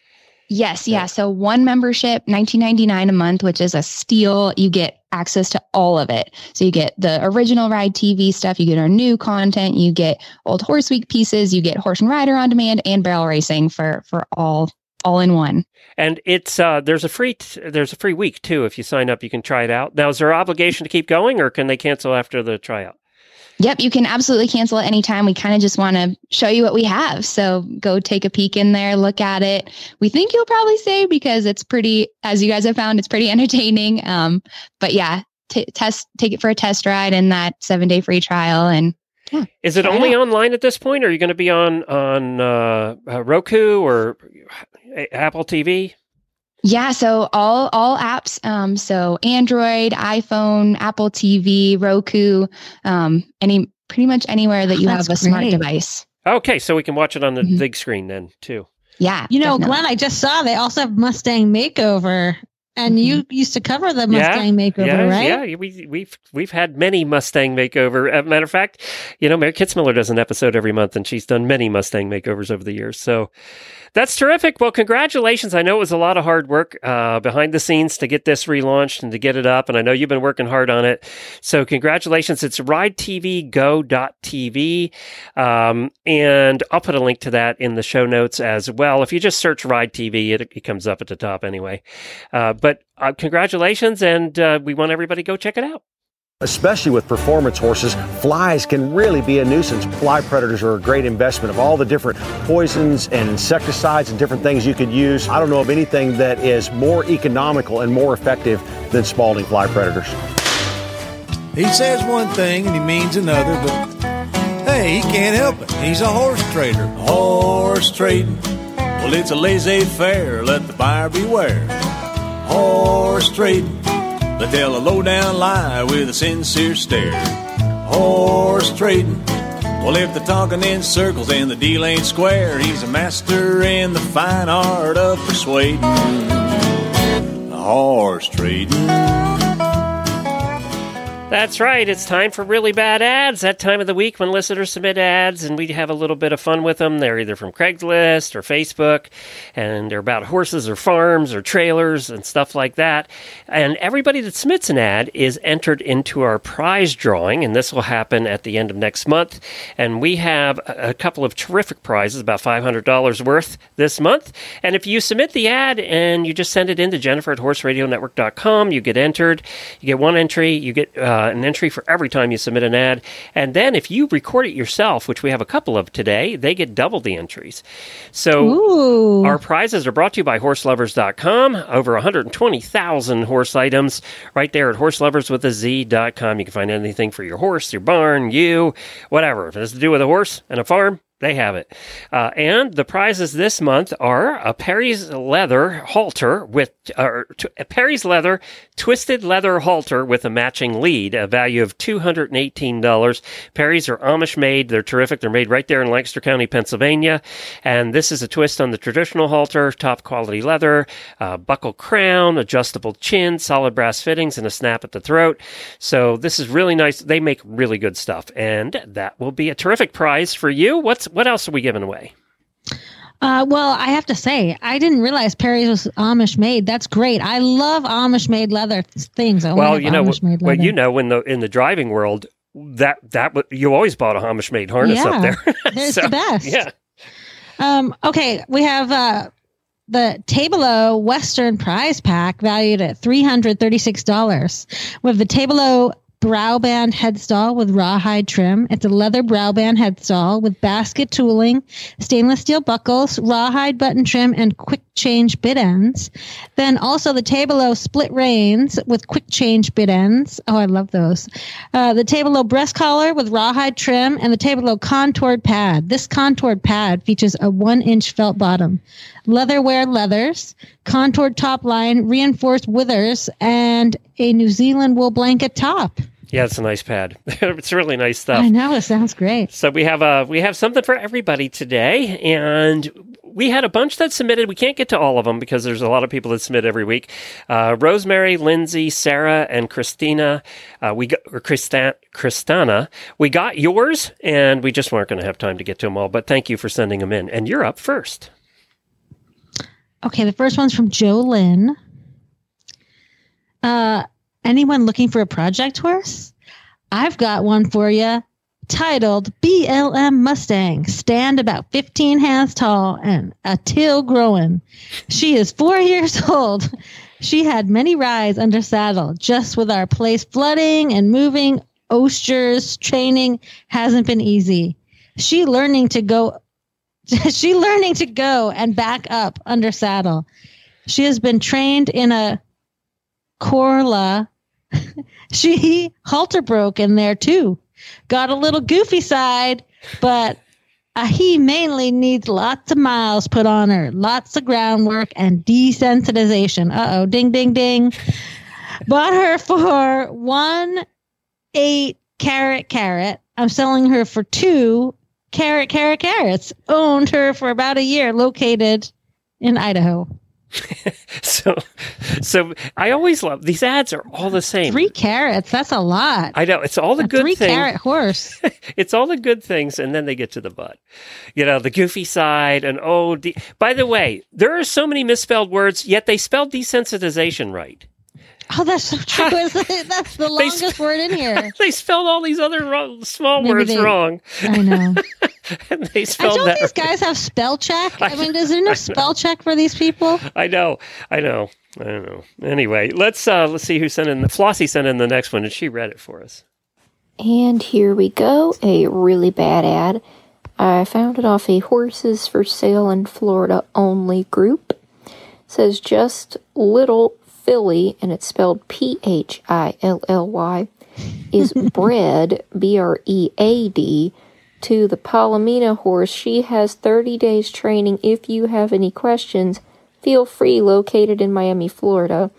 Yes, yeah. So one membership, 19.99 a month, which is a steal. You get access to all of it. So you get the original Ride TV stuff, you get our new content, you get old Horse Week pieces, you get Horse and Rider on demand and barrel racing for for all all in one. And it's uh there's a free t- there's a free week too if you sign up you can try it out. Now is there an obligation to keep going or can they cancel after the tryout? Yep, you can absolutely cancel at any time. We kind of just want to show you what we have. So go take a peek in there, look at it. We think you'll probably stay because it's pretty, as you guys have found, it's pretty entertaining. Um, but yeah, t- test, take it for a test ride in that seven day free trial. And yeah, is it only online at this point? Or are you going to be on on uh, uh Roku or Apple TV? Yeah, so all all apps, um, so Android, iPhone, Apple TV, Roku, um, any pretty much anywhere that you have a great. smart device. Okay, so we can watch it on the mm-hmm. big screen then too. Yeah, you know, definitely. Glenn, I just saw they also have Mustang Makeover and you used to cover the Mustang makeover, yeah, right? Yeah, we, we've we've had many Mustang makeover. As a matter of fact, you know, Mary Kitzmiller does an episode every month, and she's done many Mustang makeovers over the years. So that's terrific. Well, congratulations. I know it was a lot of hard work uh, behind the scenes to get this relaunched and to get it up, and I know you've been working hard on it. So congratulations. It's ridetvgo.tv, um, and I'll put a link to that in the show notes as well. If you just search Ride TV, it, it comes up at the top anyway. Uh, but uh, congratulations, and uh, we want everybody to go check it out. Especially with performance horses, flies can really be a nuisance. Fly predators are a great investment of all the different poisons and insecticides and different things you could use. I don't know of anything that is more economical and more effective than Spalding fly predators. He says one thing and he means another, but hey, he can't help it. He's a horse trader. Horse trading. Well, it's a laissez faire. Let the buyer beware. Horse trading. They tell a low down lie with a sincere stare. Horse trading. Well, if they're talking in circles and the deal ain't square, he's a master in the fine art of persuading. Horse trading. That's right. It's time for really bad ads. That time of the week when listeners submit ads and we have a little bit of fun with them. They're either from Craigslist or Facebook and they're about horses or farms or trailers and stuff like that. And everybody that submits an ad is entered into our prize drawing and this will happen at the end of next month. And we have a couple of terrific prizes, about $500 worth this month. And if you submit the ad and you just send it in to Jennifer at horseradionetwork.com, you get entered. You get one entry. You get uh, Uh, an entry for every time you submit an ad. And then if you record it yourself, which we have a couple of today, they get double the entries. So Ooh. our prizes are brought to you by horseloverz.com. Over 120,000 horse items right there at horseloverswithaz.com. You can find anything for your horse, your barn, you, whatever. If it has to do with a horse and a farm, they have it. Uh, and the prizes this month are a Perri's leather halter with, uh, t- a Perri's leather twisted leather halter with a matching lead, a value of $218. Perri's are Amish made. They're terrific. They're made right there in Lancaster County, Pennsylvania. And this is a twist on the traditional halter, top quality leather, uh, buckle crown, adjustable chin, solid brass fittings, and a snap at the throat. So this is really nice. They make really good stuff. And that will be a terrific prize for you. What's what else are we giving away? Uh, well, I have to say, I didn't realize Perri's was Amish made. That's great. I love Amish made leather things. I well, you know, well, you know, in the in the driving world, that that you always bought a Amish made harness yeah, up there. It's So, the best. Yeah. Um, okay, we have uh, the Tabelo Western Prize Pack valued at three hundred thirty-six dollars. We have the Tabelo brow band headstall with rawhide trim. It's a leather brow band headstall with basket tooling, stainless steel buckles, rawhide button trim, and quick change bit ends. Then also the Tabelo split reins with quick change bit ends. Oh, I love those. Uh, the Tabelo breast collar with rawhide trim and the Tabelo contoured pad. This contoured pad features a one inch felt bottom, leatherware leathers, contoured top line, reinforced withers, and a New Zealand wool blanket top. Yeah, it's a nice pad. it's really nice stuff. I know it sounds great. So we have a we have something for everybody today, and we had a bunch that submitted. We can't get to all of them because there's a lot of people that submit every week. Uh, Rosemary, Lindsay, Sarah, and Christina. Uh, we got or Christa- Christana. We got yours, and we just weren't going to have time to get to them all. But thank you for sending them in, and you're up first. Okay, the first one's from Joe Lynn. Uh, anyone looking for a project horse? I've got one for you titled BLM Mustang, stand about 15 hands tall and a tail growing. She is four years old. She had many rides under saddle, just with our place flooding and moving. osters, training hasn't been easy. She learning to go she learning to go and back up under saddle. She has been trained in a Corla. she halter broke in there too. Got a little goofy side, but uh, he mainly needs lots of miles put on her, lots of groundwork and desensitization. Uh oh, ding, ding, ding. Bought her for one eight carat carrot. I'm selling her for two carrot carrot carrots. Owned her for about a year, located in Idaho. so, so I always love these ads are all the same. Three carrots. That's a lot. I know it's all the a good three things. carrot horse. it's all the good things, and then they get to the butt. You know, the goofy side, and oh, de- by the way, there are so many misspelled words, yet they spelled desensitization right. Oh, that's so true. That's the longest word in here. they spelled all these other wrong, small Maybe words they- wrong. I know. and they And spelled don't that. these guys have spell check? I, I mean, is there no spell check for these people? I know, I know, I don't know. Anyway, let's uh let's see who sent in. The, Flossie sent in the next one, and she read it for us. And here we go a really bad ad. I found it off a horses for sale in Florida only group. says just little filly, and it's spelled P H I L L Y, is bred, B R E A D, to the Palomino horse. She has 30 days training. If you have any questions, feel free, located in Miami, Florida.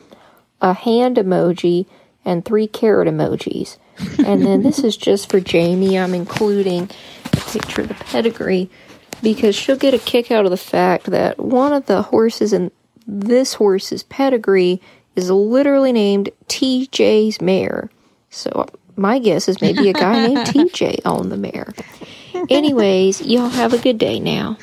A hand emoji and three carrot emojis. And then this is just for Jamie. I'm including a picture of the pedigree because she'll get a kick out of the fact that one of the horses in this horse's pedigree is literally named TJ's mare. So my guess is maybe a guy named TJ owned the mare. Anyways, y'all have a good day now.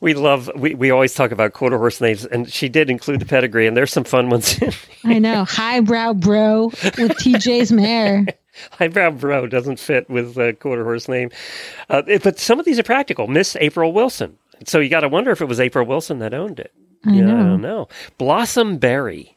We love. We, we always talk about quarter horse names, and she did include the pedigree, and there's some fun ones. I know. Highbrow bro with TJ's mare. Highbrow Bro doesn't fit with a quarter horse name, uh, it- but some of these are practical. Miss April Wilson. So you got to wonder if it was April Wilson that owned it. I Yeah, I don't know. Blossom Berry.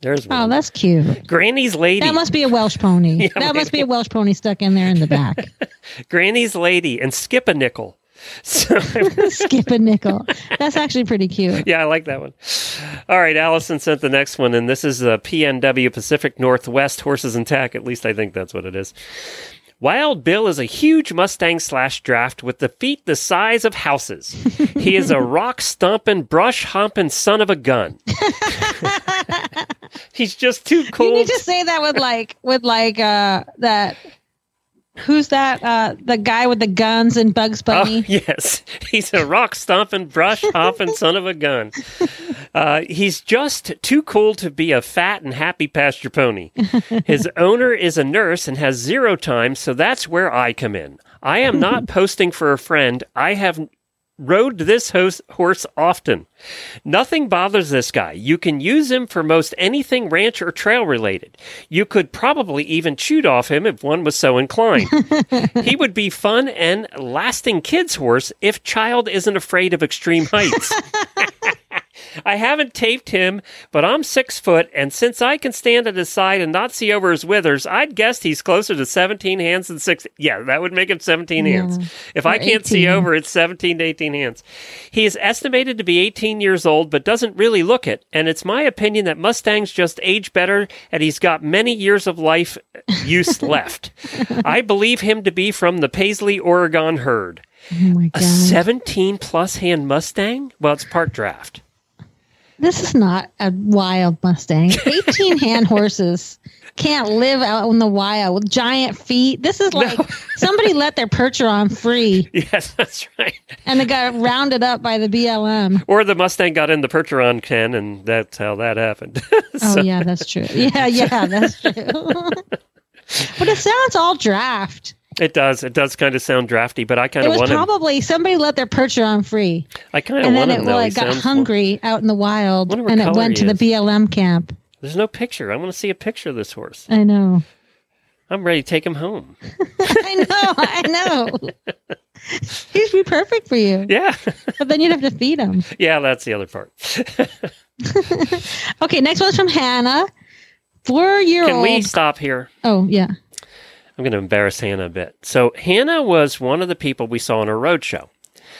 There's oh, one. Oh, that's cute. Granny's Lady. That must be a Welsh pony. Yeah, that must be a Welsh pony stuck in there in the back. Granny's Lady and Skip a Nickel. So Skip a nickel. That's actually pretty cute. yeah, I like that one. All right, Allison sent the next one, and this is uh, a PNW Pacific Northwest Horses and Tack. At least I think that's what it is. Wild Bill is a huge Mustang slash draft with the feet the size of houses. he is a rock stomping, brush humping son of a gun. He's just too cool. You need to say that with like with like uh that who's that uh the guy with the guns and Bugs Bunny? Oh, yes. He's a rock stomping, brush hopping son of a gun. Uh, he's just too cool to be a fat and happy pasture pony. His owner is a nurse and has zero time, so that's where I come in. I am not posting for a friend. I have rode this horse often. Nothing bothers this guy. You can use him for most anything ranch or trail related. You could probably even shoot off him if one was so inclined. he would be fun and lasting kids horse if child isn't afraid of extreme heights. I haven't taped him, but I'm six foot, and since I can stand at his side and not see over his withers, I'd guess he's closer to 17 hands than six. Yeah, that would make him 17 Yeah. hands. If I can't see over, it's 17 to 18 hands. He is estimated to be 18 years old, but doesn't really look it. And it's my opinion that Mustangs just age better, and he's got many years of life use left. I believe him to be from the Paisley, Oregon herd. Oh A 17 plus hand Mustang? Well, it's part draft. This is not a wild Mustang. 18 hand horses can't live out in the wild with giant feet. This is like somebody let their Percheron free Yes, that's right. and they got rounded up by the BLM. Or the Mustang got in the Percheron pen, and that's how that happened. Oh yeah, that's true. Yeah, yeah, that's true. but it sounds all draft. It does. It does kind of sound drafty, but I kind It of was want him. probably somebody let their Percheron free, I kind of and then want it him. though. well, it got hungry out in the wild, and it went to he the. BLM camp. There's no picture. I want to see a picture of this horse. I know. I'm ready to take him home. I know. I know. He'd be perfect for you. Yeah, But then you'd have to feed him. yeah. That's the other part. Okay, next one's from Hannah. Four year old. Can we stop here? Oh, yeah. I'm going to embarrass Hannah a bit. So Hannah was one of the people we saw on a road show.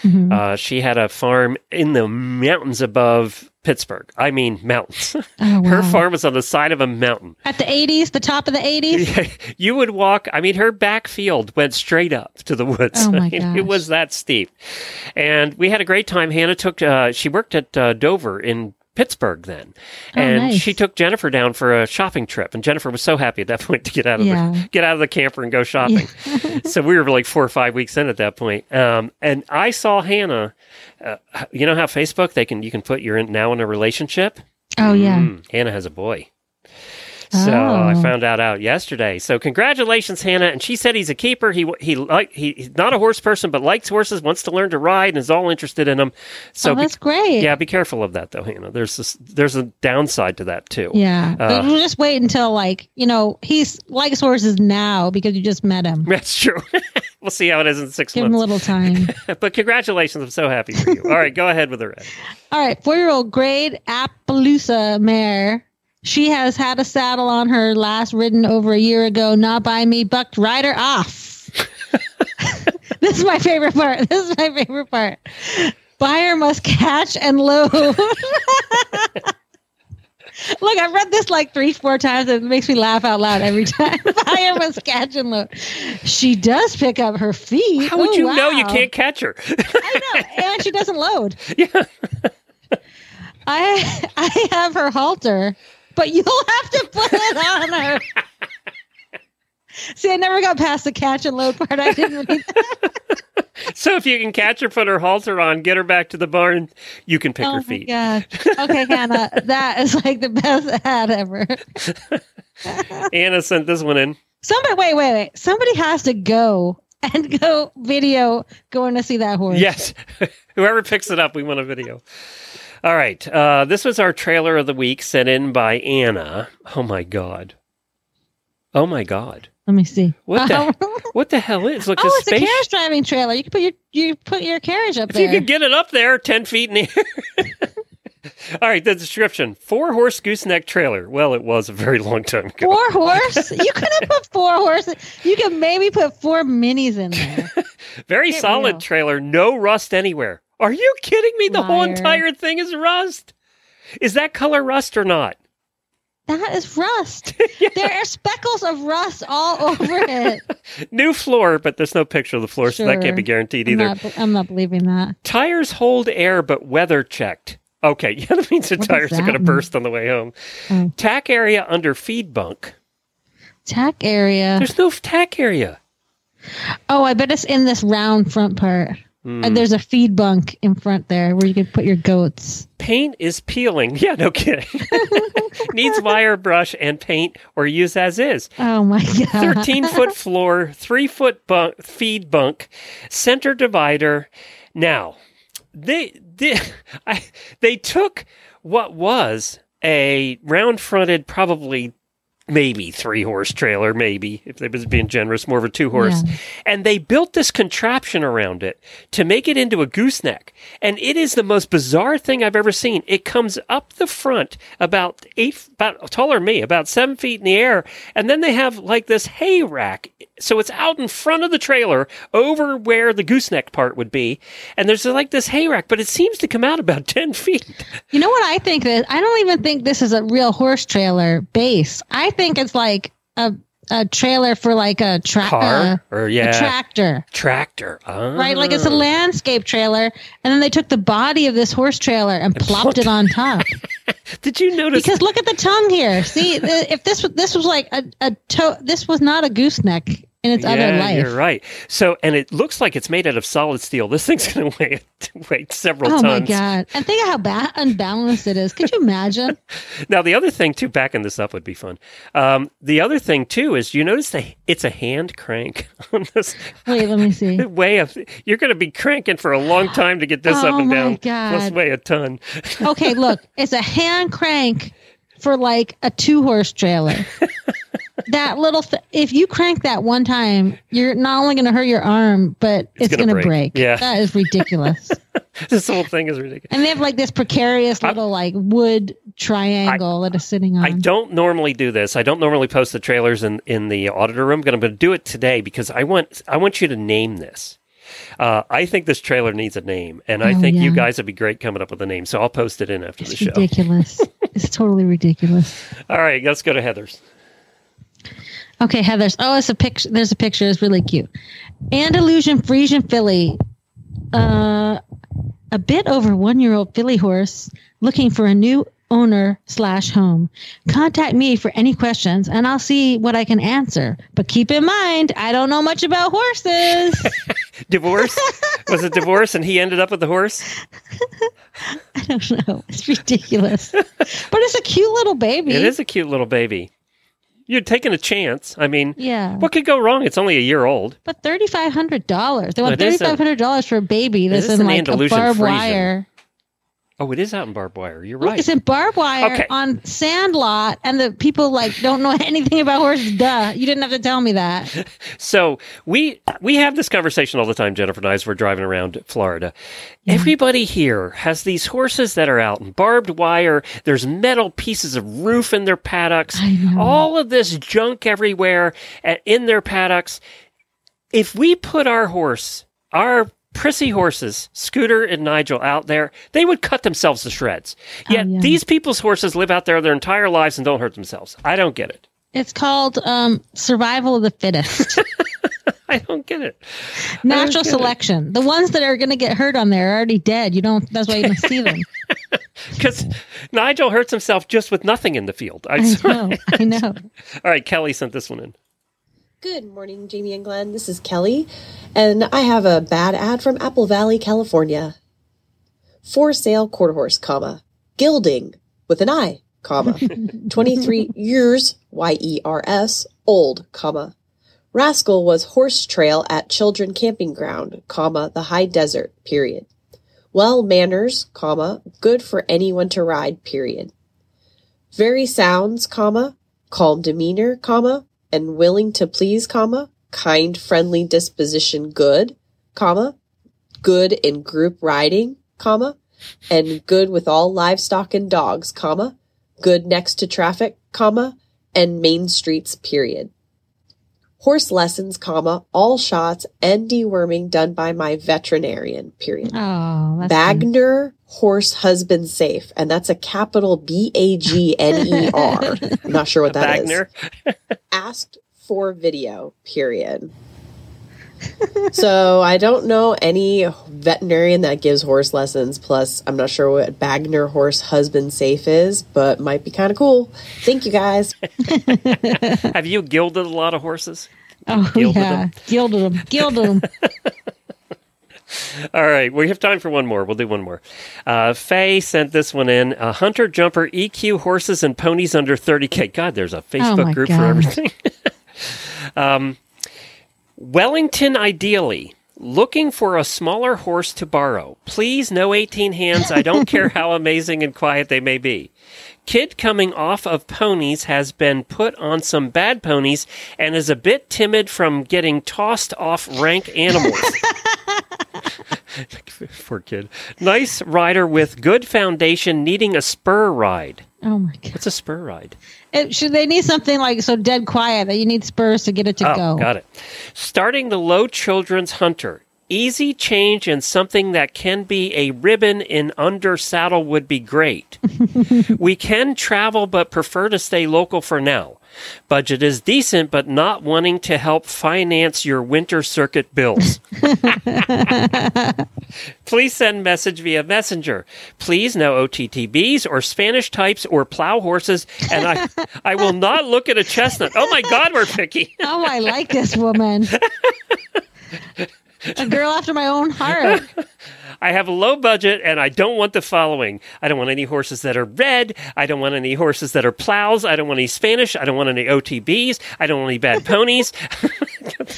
Mhm. Uh, she had a farm in the mountains above Pittsburgh. I mean, mountains. Oh, Her farm was on the side of a mountain. At the 80s, the top of the 80s. you would walk. I mean, her back field went straight up to the woods. Oh, my I mean, It was that steep, and we had a great time. Hannah took. Uh, she worked at uh, Dover in Pittsburgh then, Oh, and nice. she took Jennifer down for a shopping trip, and Jennifer was so happy at that point to get out of Yeah. the get out of the camper and go shopping. so we were like four or five weeks in at that point, um, and I saw Hannah. Uh, you know how Facebook they can you can put you're in, now in a relationship. Oh yeah. Mm, Hannah has a boy. So I Oh. found that out yesterday. So congratulations, Hannah. And she said he's a keeper. He he like he, he's not a horse person, but likes horses, wants to learn to ride, and is all interested in them. So oh, be- that's great. yeah, be careful of that though, Hannah. There's this, there's a downside to that too. Yeah. Uh, we'll just wait until like, you know, he's likes horses now because you just met him. That's true. we'll see how it is in six Give him a months. little time. but congratulations. I'm so happy for you. All right, go ahead with the rest. All right, four year old grade Appaloosa mare. She has had a saddle on her last ridden over a year ago, not by me, bucked rider off. this is my favorite part. This is my favorite part. Buyer must catch and load. Look, I've read this like three, four times. It makes me laugh out loud every time. Buyer must catch and load. She does pick up her feet. How would Oh, you know you can't catch her? I know, and she doesn't load. Yeah. I I have her halter, but you'll have to put it on her. See, I never got past the catch and load part. I didn't read that. so if you can catch her, put her halter on, get her back to the barn, you can pick oh her my feet. god. Okay, Hannah, that is like the best ad ever. Anna sent this one in. Somebody, wait, wait, wait. Somebody has to go and go video going to see that horse. Yes. Whoever picks it up, we want a video. All right. Uh, this was our trailer of the week sent in by Anna. Oh my God. Oh my God. Let me see. What the what the hell is? Look, oh, it's a carriage driving trailer. You can put your you put your carriage up If there. you could get it up there, ten feet in the air. All right, the description: four horse gooseneck trailer. Well, it was a very long time ago. Four horse? You couldn't put four horses. You could maybe put four minis in there. Very Get solid real. trailer. No rust anywhere. Are you kidding me? The whole entire thing is rust. Is that color rust or not? That is rust. There are speckles of rust all over it. New floor, but there's no picture of the floor, so that can't be guaranteed I'm either. not, I'm not believing that. Tires hold air, but weather checked. Okay, yeah, that means the What tires are going to burst on the way home. Oh. Tack area under feed bunk. Tack area. There's no tack area. Oh, I bet it's in this round front part. Hmm. And there's a feed bunk in front there where you can put your goats. Paint is peeling. Yeah, no kidding. Needs wire brush and paint or use as is. Oh my god. 13 foot floor, 3 foot bunk, feed bunk, center divider. Now, they they, I, they took what was a round fronted, probably maybe three horse trailer, maybe if they was being generous, more of a two horse, Yeah. and they built this contraption around it to make it into a gooseneck. And it is the most bizarre thing I've ever seen. It comes up the front about eight, about taller than me, about seven feet in the air, and then they have like this hay rack. So it's out in front of the trailer, over where the gooseneck part would be, and there's like this hay rack, but it seems to come out about ten feet. You know what I think that I don't even think this is a real horse trailer base. I think it's like a a trailer for like a tra- Car uh, or yeah, a tractor. tractor. Ah. Right, like it's a landscape trailer, and then they took the body of this horse trailer and, plopped it on top. Did you notice? Because look at the tongue here. See, if this was this was like a a toe, this was not a gooseneck in its other yeah, life. you're right. So, and it looks like it's made out of solid steel. This thing's going to weigh weigh several Oh my god! And think of how ba- unbalanced it is. Could you imagine? Now, the other thing too, backing this up would be fun. Um, the other thing too is you notice that it's a hand crank on this Wait, let me see. way of. You're going to be cranking for a long time to get this up Oh and my down. God. Must weigh a ton. Okay, look, it's a hand crank for like a two horse trailer. that little, th- if you crank that one time, you're not only going to hurt your arm, but it's, gonna going to break. break. Yeah. that is ridiculous. this whole thing is ridiculous. and they have like this precarious little like wood triangle that is sitting on. I don't normally do this. I don't normally post the trailers in, in the auditor room, but I'm going to do it today because I want I want you to name this. Uh, I think this trailer needs a name, and I Oh, think you guys would be great coming up with a name. So I'll post it in after the show. ridiculous. it's totally ridiculous. All right, let's go to Heather's. Okay, Heather's. Oh, it's a picture. There's a picture. It's really cute. Andalusian Friesian filly. Uh, a bit over one year old filly horse looking for a new owner slash home. Contact me for any questions and I'll see what I can answer. But keep in mind, I don't know much about horses. Divorce? Was it divorce and he ended up with the horse? I don't know. It's ridiculous. but it's a cute little baby. It is a cute little baby. You're taking a chance. I mean, Yeah. what could go wrong? It's only a year old. But thirty five hundred dollars. They want It is a- thirty five hundred dollars for a baby that's is in an like a barbed wire. Oh, it is out in barbed wire. You're right. it's in barbed wire Okay. on Sandlot, and the people like don't know anything about horses. Duh, you didn't have to tell me that. So we we have this conversation all the time, Jennifer and I, as we're driving around Florida. Everybody here has these horses that are out in barbed wire. There's metal pieces of roof in their paddocks. All of this junk everywhere uh, in their paddocks. If we put our horse, our prissy horses, Scooter and Nigel, out there, they would cut themselves to shreds. Yet these people's horses live out there their entire lives and don't hurt themselves. I don't get it. It's called um, survival of the fittest, I don't get it. natural get it. selection. The ones that are going to get hurt on there are already dead. You don't. That's why you don't see them. Because Nigel hurts himself just with nothing in the field. I, I know. I know. All right, Kelly sent this one in. Good morning, Jamie and Glenn. This is Kelly, and I have a bad ad from Apple Valley, California. For sale quarter horse, comma, gilding with an I, comma, 23 years, Y-E-R-S, old, comma. Rascal was horse trail at Children Camping Ground, comma, the high desert, period. Well manners, comma, good for anyone to ride, period. Very sounds, comma, calm demeanor, comma, and willing to please, comma, kind, friendly disposition, good, comma, good in group riding, comma, and good with all livestock and dogs, comma, good next to traffic, comma, and main streets, period. Horse lessons, comma, all shots and deworming done by my veterinarian, period. Oh, that's Bagner Horse Husband Safe, and that's a capital B A G N E R. I'm not sure what that is. Wagner. Asked for video, period. so I don't know any veterinarian that gives horse lessons. Plus, I'm not sure what Bagner Horse Husband Safe is, but might be kind of cool. Thank you guys. Have you gilded a lot of horses? Oh Gilded yeah, them. gilded them, gilded them. All right, we have time for one more. We'll do one more. Uh, Faye sent this one in. Uh, Hunter Jumper EQ horses and ponies under 30K. God, there's a Facebook Oh group for everything. um, Wellington, ideally. Looking for a smaller horse to borrow. Please, no 18 hands. I don't care how amazing and quiet they may be. Kid coming off of ponies has been put on some bad ponies and is a bit timid from getting tossed off rank animals. Poor kid. Nice rider with good foundation needing a spur ride. Oh my god! What's a spur ride? It, should they need something like so dead quiet that you need spurs to get it to oh, go? got it. Starting the low children's hunter. Easy change and something that can be a ribbon in under saddle would be great. we can travel but prefer to stay local for now. Budget is decent but not wanting to help finance your winter circuit bills. Please send message via messenger. Please no OTTBs or Spanish types or plow horses and I I will not look at a chestnut. Oh my god, we're picky. Oh, I like this woman. a girl after my own heart. I have a low budget and I don't want the following. I don't want any horses that are red. I don't want any horses that are plows. I don't want any Spanish. I don't want any OTBs. I don't want any bad ponies.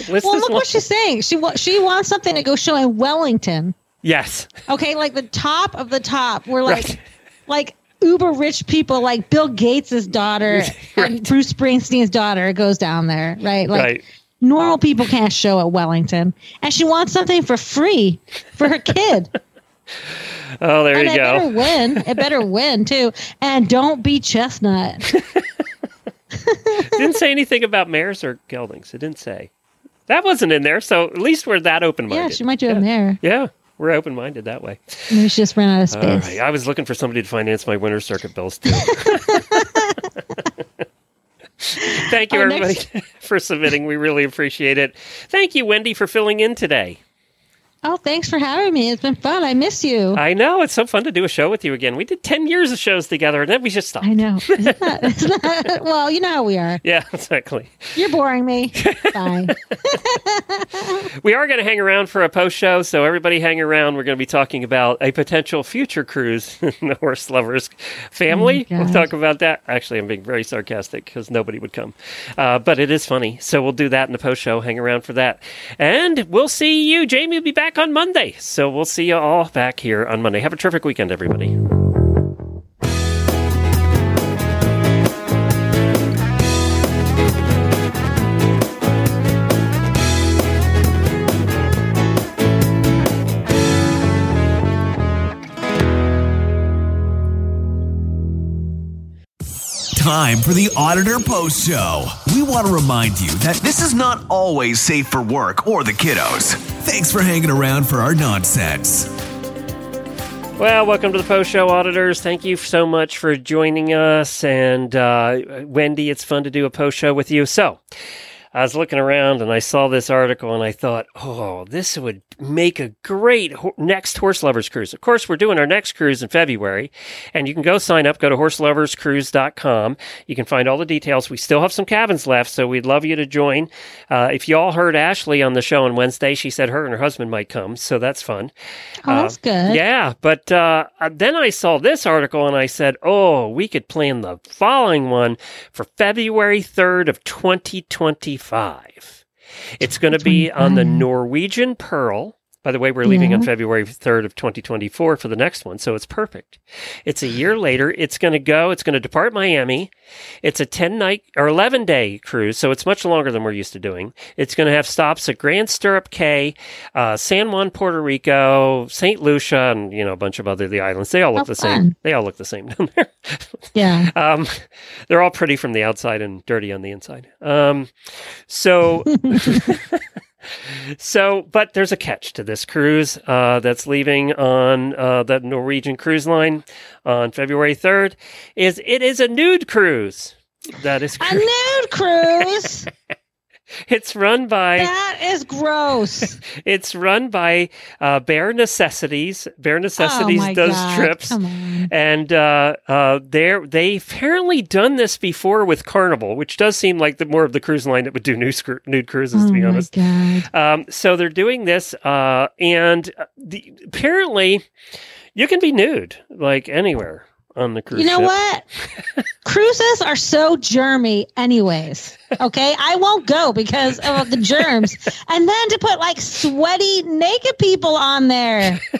Well, look long. what she's saying. She wa- she wants something to go show in Wellington. Yes. Okay, like the top of the top. We're like Right. like uber rich people, like Bill Gates' daughter and Bruce Springsteen's daughter goes down there, right? Like right. Normal people can't show at Wellington, and she wants something for free for her kid. Oh, there and you it better go. win. It better win too. And don't be chestnut. didn't say anything about mares or geldings. It didn't say. That wasn't in there, so at least we're that open minded. Yeah, she might do it there. Yeah, we're open minded that way. Maybe she just ran out of space. right. I was looking for somebody to finance my winter circuit bills too. Thank you, Our everybody, next- for submitting. We really appreciate it. Thank you, Wendy, for filling in today. Oh, thanks for having me. It's been fun. I miss you. I know it's so fun to do a show with you again. We did ten years of shows together, and then we just stopped. I know. Isn't that- isn't well, you know how we are. Yeah, exactly. You're boring me. Bye. We are going to hang around for a post show, so everybody hang around. We're going to be talking about a potential future cruise in the Horseloverz family. Oh we'll talk about that. Actually, I'm being very sarcastic because nobody would come, uh, but it is funny. So we'll do that in the post show. Hang around for that, and we'll see you. Jamie will be back on Monday, so we'll see you all back here on Monday. Have a terrific weekend, everybody. Time for the Auditor Post Show. We want to remind you that this is not always safe for work or the kiddos. Thanks for hanging around for our nonsense. Well, welcome to the post show, auditors. Thank you so much for joining us. And uh, Wendy, it's fun to do a post show with you. So, I was looking around and I saw this article and I thought, oh, this would make a great ho- next Horseloverz Cruise. Of course, we're doing our next cruise in February, and you can go sign up. Go to horseloverzcruise.com. You can find all the details. We still have some cabins left, so we'd love you to join. Uh, if you all heard Ashley on the show on Wednesday, she said her and her husband might come, so that's fun. Oh, that's good. Yeah, but uh, uh, then I saw this article and I said, oh, we could plan the following one for February 3rd of 2025. It's going to be on the Norwegian Pearl. By the way, we're leaving on February 3rd of 2024 for the next one, so it's perfect. It's a year later. It's going to go, it's going to depart Miami. It's a 10 night or 11 day cruise, so it's much longer than we're used to doing. It's going to have stops at Grand Stirrup Cay, uh, San Juan, Puerto Rico, St. Lucia, and, you know, a bunch of other the islands. They all look Oh, the same. They all look the same down there. Yeah. Um, they're all pretty from the outside and dirty on the inside. Um, so, so, but there's a catch to this cruise uh, that's leaving on uh, that Norwegian cruise line on February 3rd. Is it is a nude cruise? That is A nude cruise? It's run by that is gross. it's run by uh, Bare Necessities. Bare Necessities oh does God, trips. And uh, uh, they're, they've apparently done this before with Carnival, which does seem like the more of the cruise line that would do nude, cru- nude cruises, Oh to be my honest. Um, so they're doing this, uh, and uh, the, apparently you can be nude like anywhere on the cruise. You know ship. what? Cruises are so germy, anyways. Okay, I won't go because of the germs, and then to put like sweaty naked people on there.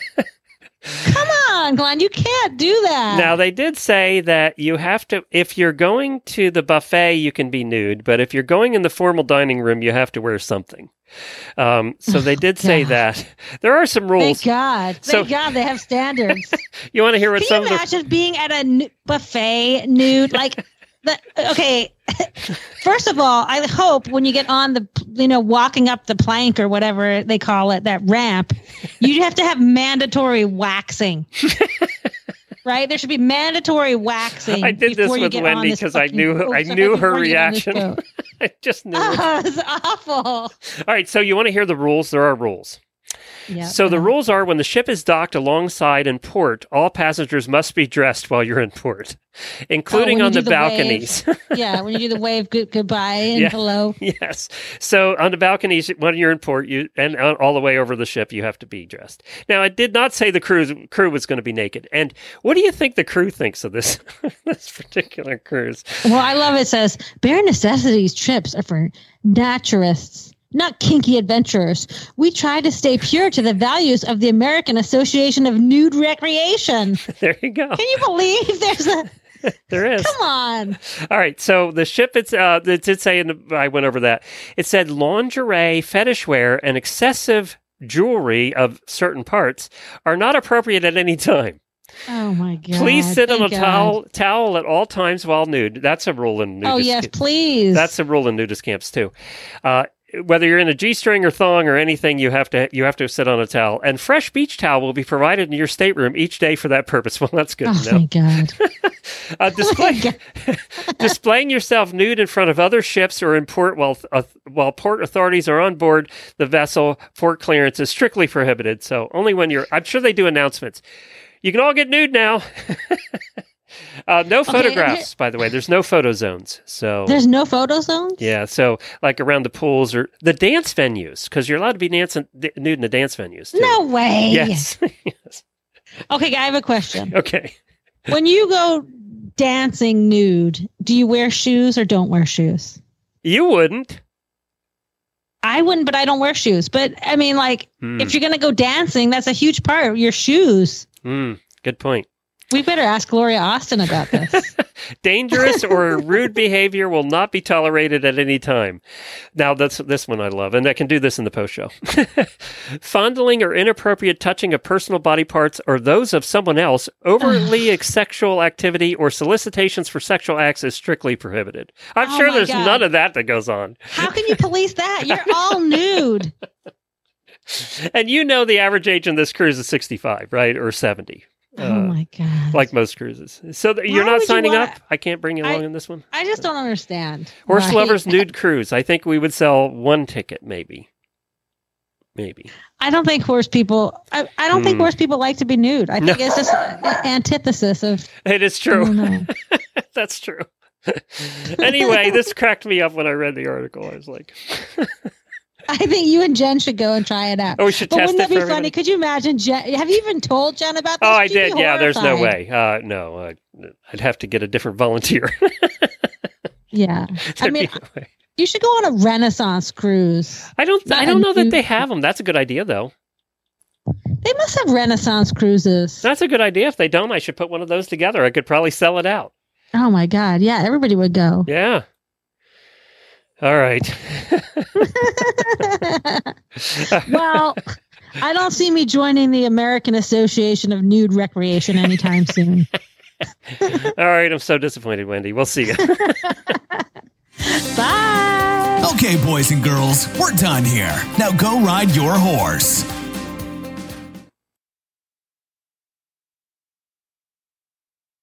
Come on, Glenn, you can't do that. Now they did say that you have to if you're going to the buffet you can be nude, but if you're going in the formal dining room you have to wear something. Um, so they did say that. There are some rules. Thank God. So- Thank God they have standards. You want to hear what Can some you of the imagine being at a n- buffet nude? Like, okay. First of all, I hope when you get on the, you know, walking up the plank or whatever they call it, that ramp, you have to have mandatory waxing. right? There should be mandatory waxing. I did this with Wendy because I knew oh, I knew her before you get on this reaction. I just knew. it. was awful. All right, so you want to hear the rules? There are rules. Yeah. So the rules are when the ship is docked alongside in port, all passengers must be dressed while you're in port, oh, including Oh, on the, the balconies. yeah, when you do the wave good, goodbye and Yeah. hello. yes. So on the balconies, when you're in port, you and all the way over the ship, you have to be dressed. Now, I did not say the crew crew was going to be naked. And what do you think the crew thinks of this this particular cruise? Well, I love it says bare necessities trips are for naturists, not kinky adventurers. We try to stay pure to the values of the American Association of Nude Recreation. There you go. Can you believe there's a There is. come on? All right, so the ship it's uh it did say in the, I went over that. It said lingerie, fetish wear, and excessive jewelry of certain parts are not appropriate at any time. Oh my god! Please sit on a God. towel towel at all times while nude. That's a rule in nudist. Oh yes, ca- please. That's a rule in nudist camps too. Uh, whether you're in a g-string or thong or anything, you have to you have to sit on a towel. And fresh beach towel will be provided in your stateroom each day for that purpose. Well, that's good oh to know. thank God. Uh, display, displaying yourself nude in front of other ships or in port while uh, while port authorities are on board the vessel, port clearance is strictly prohibited. So only when you're. I'm sure they do announcements. You can all get nude now. Uh, no Okay, photographs, by the way. There's no photo zones. So There's no photo zones. yeah, so like around the pools or the dance venues, because you're allowed to be dancing d- nude in the dance venues. Too. No way. Yes. Okay, I have a question. okay. when you go dancing nude, do you wear shoes or don't wear shoes? You wouldn't. I wouldn't, but I don't wear shoes. But I mean, like, Hmm. if you're going to go dancing, that's a huge part your shoes. Hmm. good point. We better ask Gloria Austin about this. Dangerous or rude behavior will not be tolerated at any time. Now, that's this one I love, and I can do this in the post show. Fondling or inappropriate touching of personal body parts or those of someone else, overtly sexual activity, or solicitations for sexual acts is strictly prohibited. I'm Oh sure there's God. none of that that goes on. How can you police that? You're all nude. And you know the average age on this cruise is 65, right? Or 70. Oh uh, my God. Like most cruises. So th- you're not would you signing wanna- up? I can't bring you along in this one? I just don't understand. Horse Right? Lovers Nude Cruise. I think we would sell one ticket, maybe. Maybe. I don't think horse people. I, I don't think Hmm. horse people like to be nude. I think No. it's just an antithesis of. It is true. That's true. anyway, this cracked me up when I read the article. I was like, I think you and Jen should go and try it out. Oh, we should but test wouldn't that be funny? Could you imagine Jen? Have you even told Jen about this? oh, I She'd did. Yeah, there's no way. Uh, no, uh, I'd have to get a different volunteer. Yeah, I mean, no you should go on a Renaissance cruise. I don't. I don't know that they have them. That's a good idea, though. They must have Renaissance cruises. That's a good idea. If they don't, I should put one of those together. I could probably sell it out. Oh my God! Yeah, everybody would go. Yeah. All right. well, I don't see me joining the American Association of Nude Recreation anytime soon. All right. I'm so disappointed, Wendy. We'll see you. Bye. Okay, boys and girls, we're done here. Now go ride your horse.